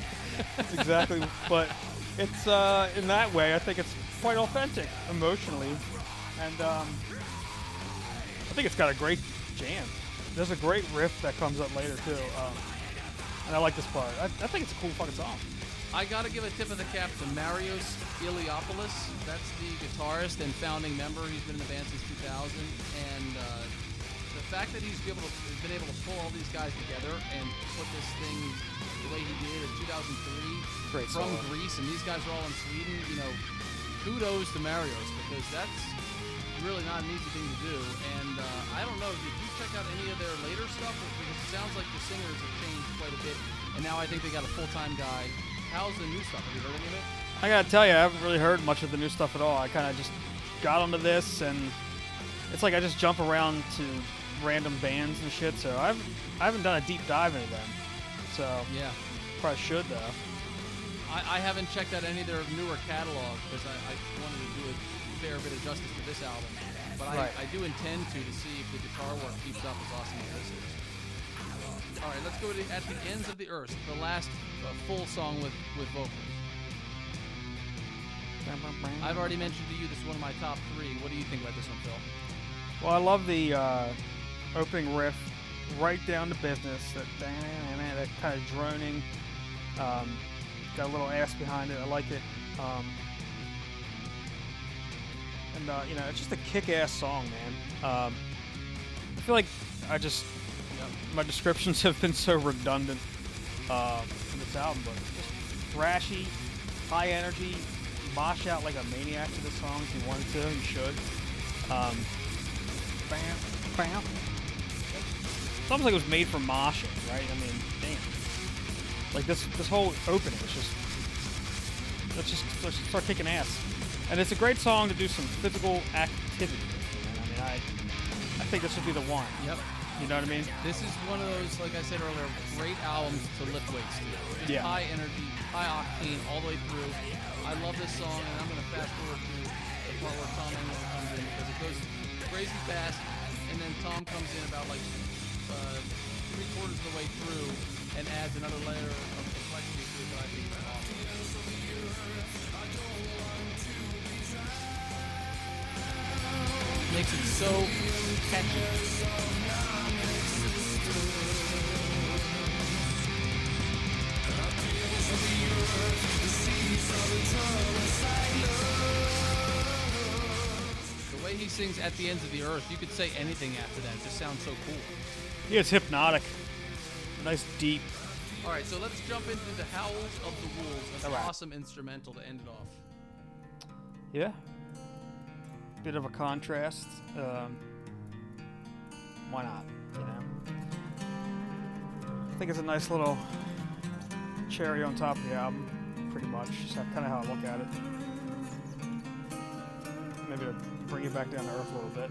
that's exactly. But it's uh, in that way. I think it's quite authentic emotionally, and um, I think it's got a great jam. There's a great riff that comes up later too, um, and I like this part. I, I think it's a cool fucking song. I gotta give a tip of the cap to Marios Iliopoulos. That's the guitarist and founding member. He's been in the band since 2000, and uh, the fact that he's been able, to, been able to pull all these guys together and put this thing the way he did in 2003 Great from solo. Greece, and these guys are all in Sweden. You know, kudos to Marios because that's really not an easy thing to do. And uh, I don't know, did you check out any of their later stuff? Because it sounds like the singers have changed quite a bit, and now I think they got a full-time guy. How's the new stuff? Have you heard any of it? I gotta tell you, I haven't really heard much of the new stuff at all. I kind of just got onto this, and it's like I just jump around to random bands and shit. So I've I haven't done a deep dive into them. So Yeah. probably should though. I, I haven't checked out any of their newer catalog because I, I wanted to do a fair bit of justice to this album. But Right. I, I do intend to to see if the guitar work keeps up as awesome as this is. All right, let's go to At the Ends of the Earth, the last uh, full song with, with vocals. I've already mentioned to you this is one of my top three. What do you think about this one, Phil? Well, I love the uh, opening riff, right down to business. That that kind of droning. Um, got a little ass behind it. I like it. Um, and uh, you know, it's just a kick-ass song, man. Um, I feel like I just my descriptions [laughs] have been so redundant uh, in this album, but just thrashy, high energy, mosh out like a maniac to the song if you wanted to, you should. Um, bam, bam. It's almost like it was made for moshing, right? I mean, damn. Like this, this whole opening is just let's just let's just start kicking ass. And it's a great song to do some physical activity. I mean, I I think this would be the one. Yep. You know what I mean? This is one of those, like I said earlier, great albums to lift weights to. Just Yeah. high energy, high octane all the way through. I love this song, and I'm going to fast forward to the part where Tom Englund comes in because it goes crazy fast, and then Tom comes in about like uh, three quarters of the way through and adds another layer of complexity to it that I think is awesome. Makes it so catchy. The way he sings at the ends of the earth, you could say anything after that. It just sounds so cool. Yeah, it's hypnotic. Nice deep. All right, so let's jump into the Howls of the Wolves. That's an awesome instrumental to end it off. Yeah. Bit of a contrast. Um, why not? You know. I think it's a nice little cherry on top of the album. Pretty much. Just kind of how I look at it. Maybe to bring it back down to earth a little bit.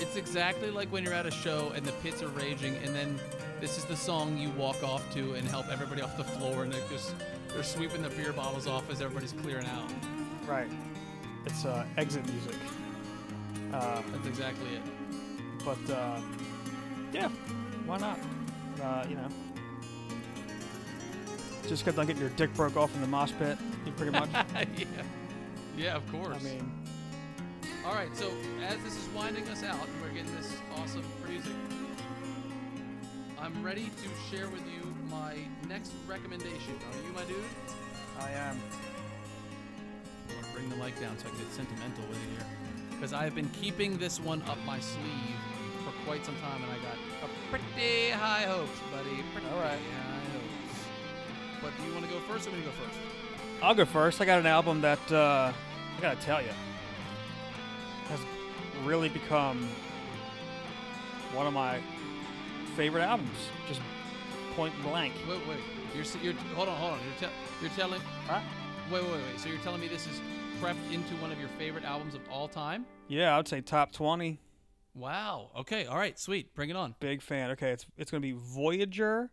It's exactly like when you're at a show and the pits are raging, and then this is the song you walk off to and help everybody off the floor, and they're just they're sweeping the beer bottles off as everybody's clearing out. Right. It's uh, exit music. Uh, That's exactly it. but uh, yeah, why not? Uh, you know, just because I getting your dick broke off in the mosh pit, you pretty much. [laughs] yeah, yeah, of course. I mean, all right. So as this is winding us out, we're getting this awesome music. I'm ready to share with you my next recommendation. Are you my dude? I am. I'm gonna bring the mic down so I can get sentimental with you here. Because I have been keeping this one up my sleeve for quite some time, and I got a pretty high hopes, buddy. Pretty All right. high hopes. But do you want to go first, or me to go first? I'll go first. I got an album that uh, I gotta tell you has really become one of my favorite albums. Just point blank. Wait, wait. You're you're hold on, hold on. You're, te- you're telling. Huh? Wait, wait, wait. So you're telling me this is prepped into one of your favorite albums of all time? Yeah, I would say top twenty. Wow. Okay. All right. Sweet. Bring it on. Big fan. Okay, it's it's gonna be Voyager,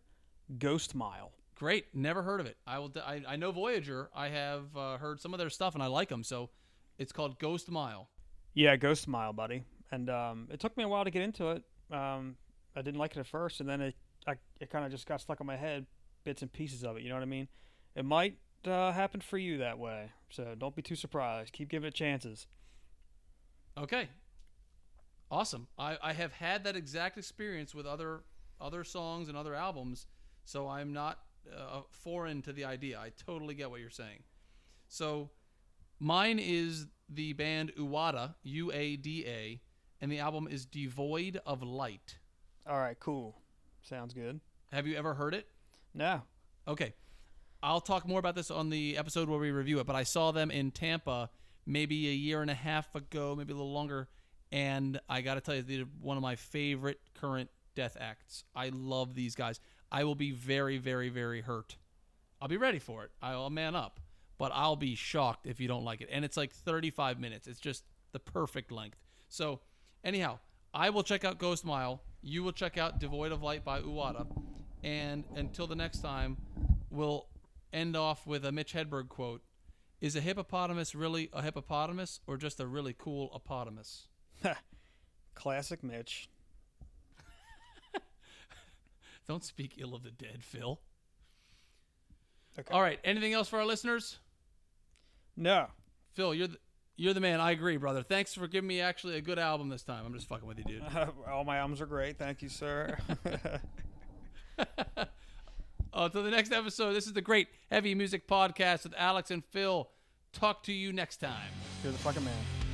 Ghost Mile. Great. Never heard of it. I will. d- I, I know Voyager. I have uh, heard some of their stuff and I like them. So it's called Ghost Mile. Yeah, Ghost Mile, buddy. And um, it took me a while to get into it. Um, I didn't like it at first, and then it I, it kind of just got stuck in my head, bits and pieces of it. You know what I mean? It might uh, happen for you that way, so don't be too surprised. Keep giving it chances. Okay. Awesome. I, I have had that exact experience with other other songs and other albums, so I'm not uh, foreign to the idea. I totally get what you're saying. So, mine is the band Uada, U A D A, and the album is Devoid of Light. All right, cool. Sounds good. Have you ever heard it? No. Okay. I'll talk more about this on the episode where we review it, but I saw them in Tampa maybe a year and a half ago, maybe a little longer, and I got to tell you, they're one of my favorite current death acts. I love these guys. I will be very, very, very hurt. I'll be ready for it. I'll man up, but I'll be shocked if you don't like it. And it's like 35 minutes. It's just the perfect length. So, anyhow, I will check out Ghost Mile. You will check out Devoid of Light by Uada. And until the next time, we'll end off with a Mitch Hedberg quote. Is a hippopotamus really a hippopotamus or just a really cool hippopotamus? [laughs] Classic Mitch. [laughs] Don't speak ill of the dead, Phil. Okay. All right. Anything else for our listeners? No. Phil, you're the, you're the man. I agree, brother. Thanks for giving me actually a good album this time. I'm just fucking with you, dude. [laughs] All my albums are great. Thank you, sir. [laughs] [laughs] Uh, Until the next episode, this is the Great Heavy Music Podcast with Alex and Phil. Talk to you next time. You're the fucking man.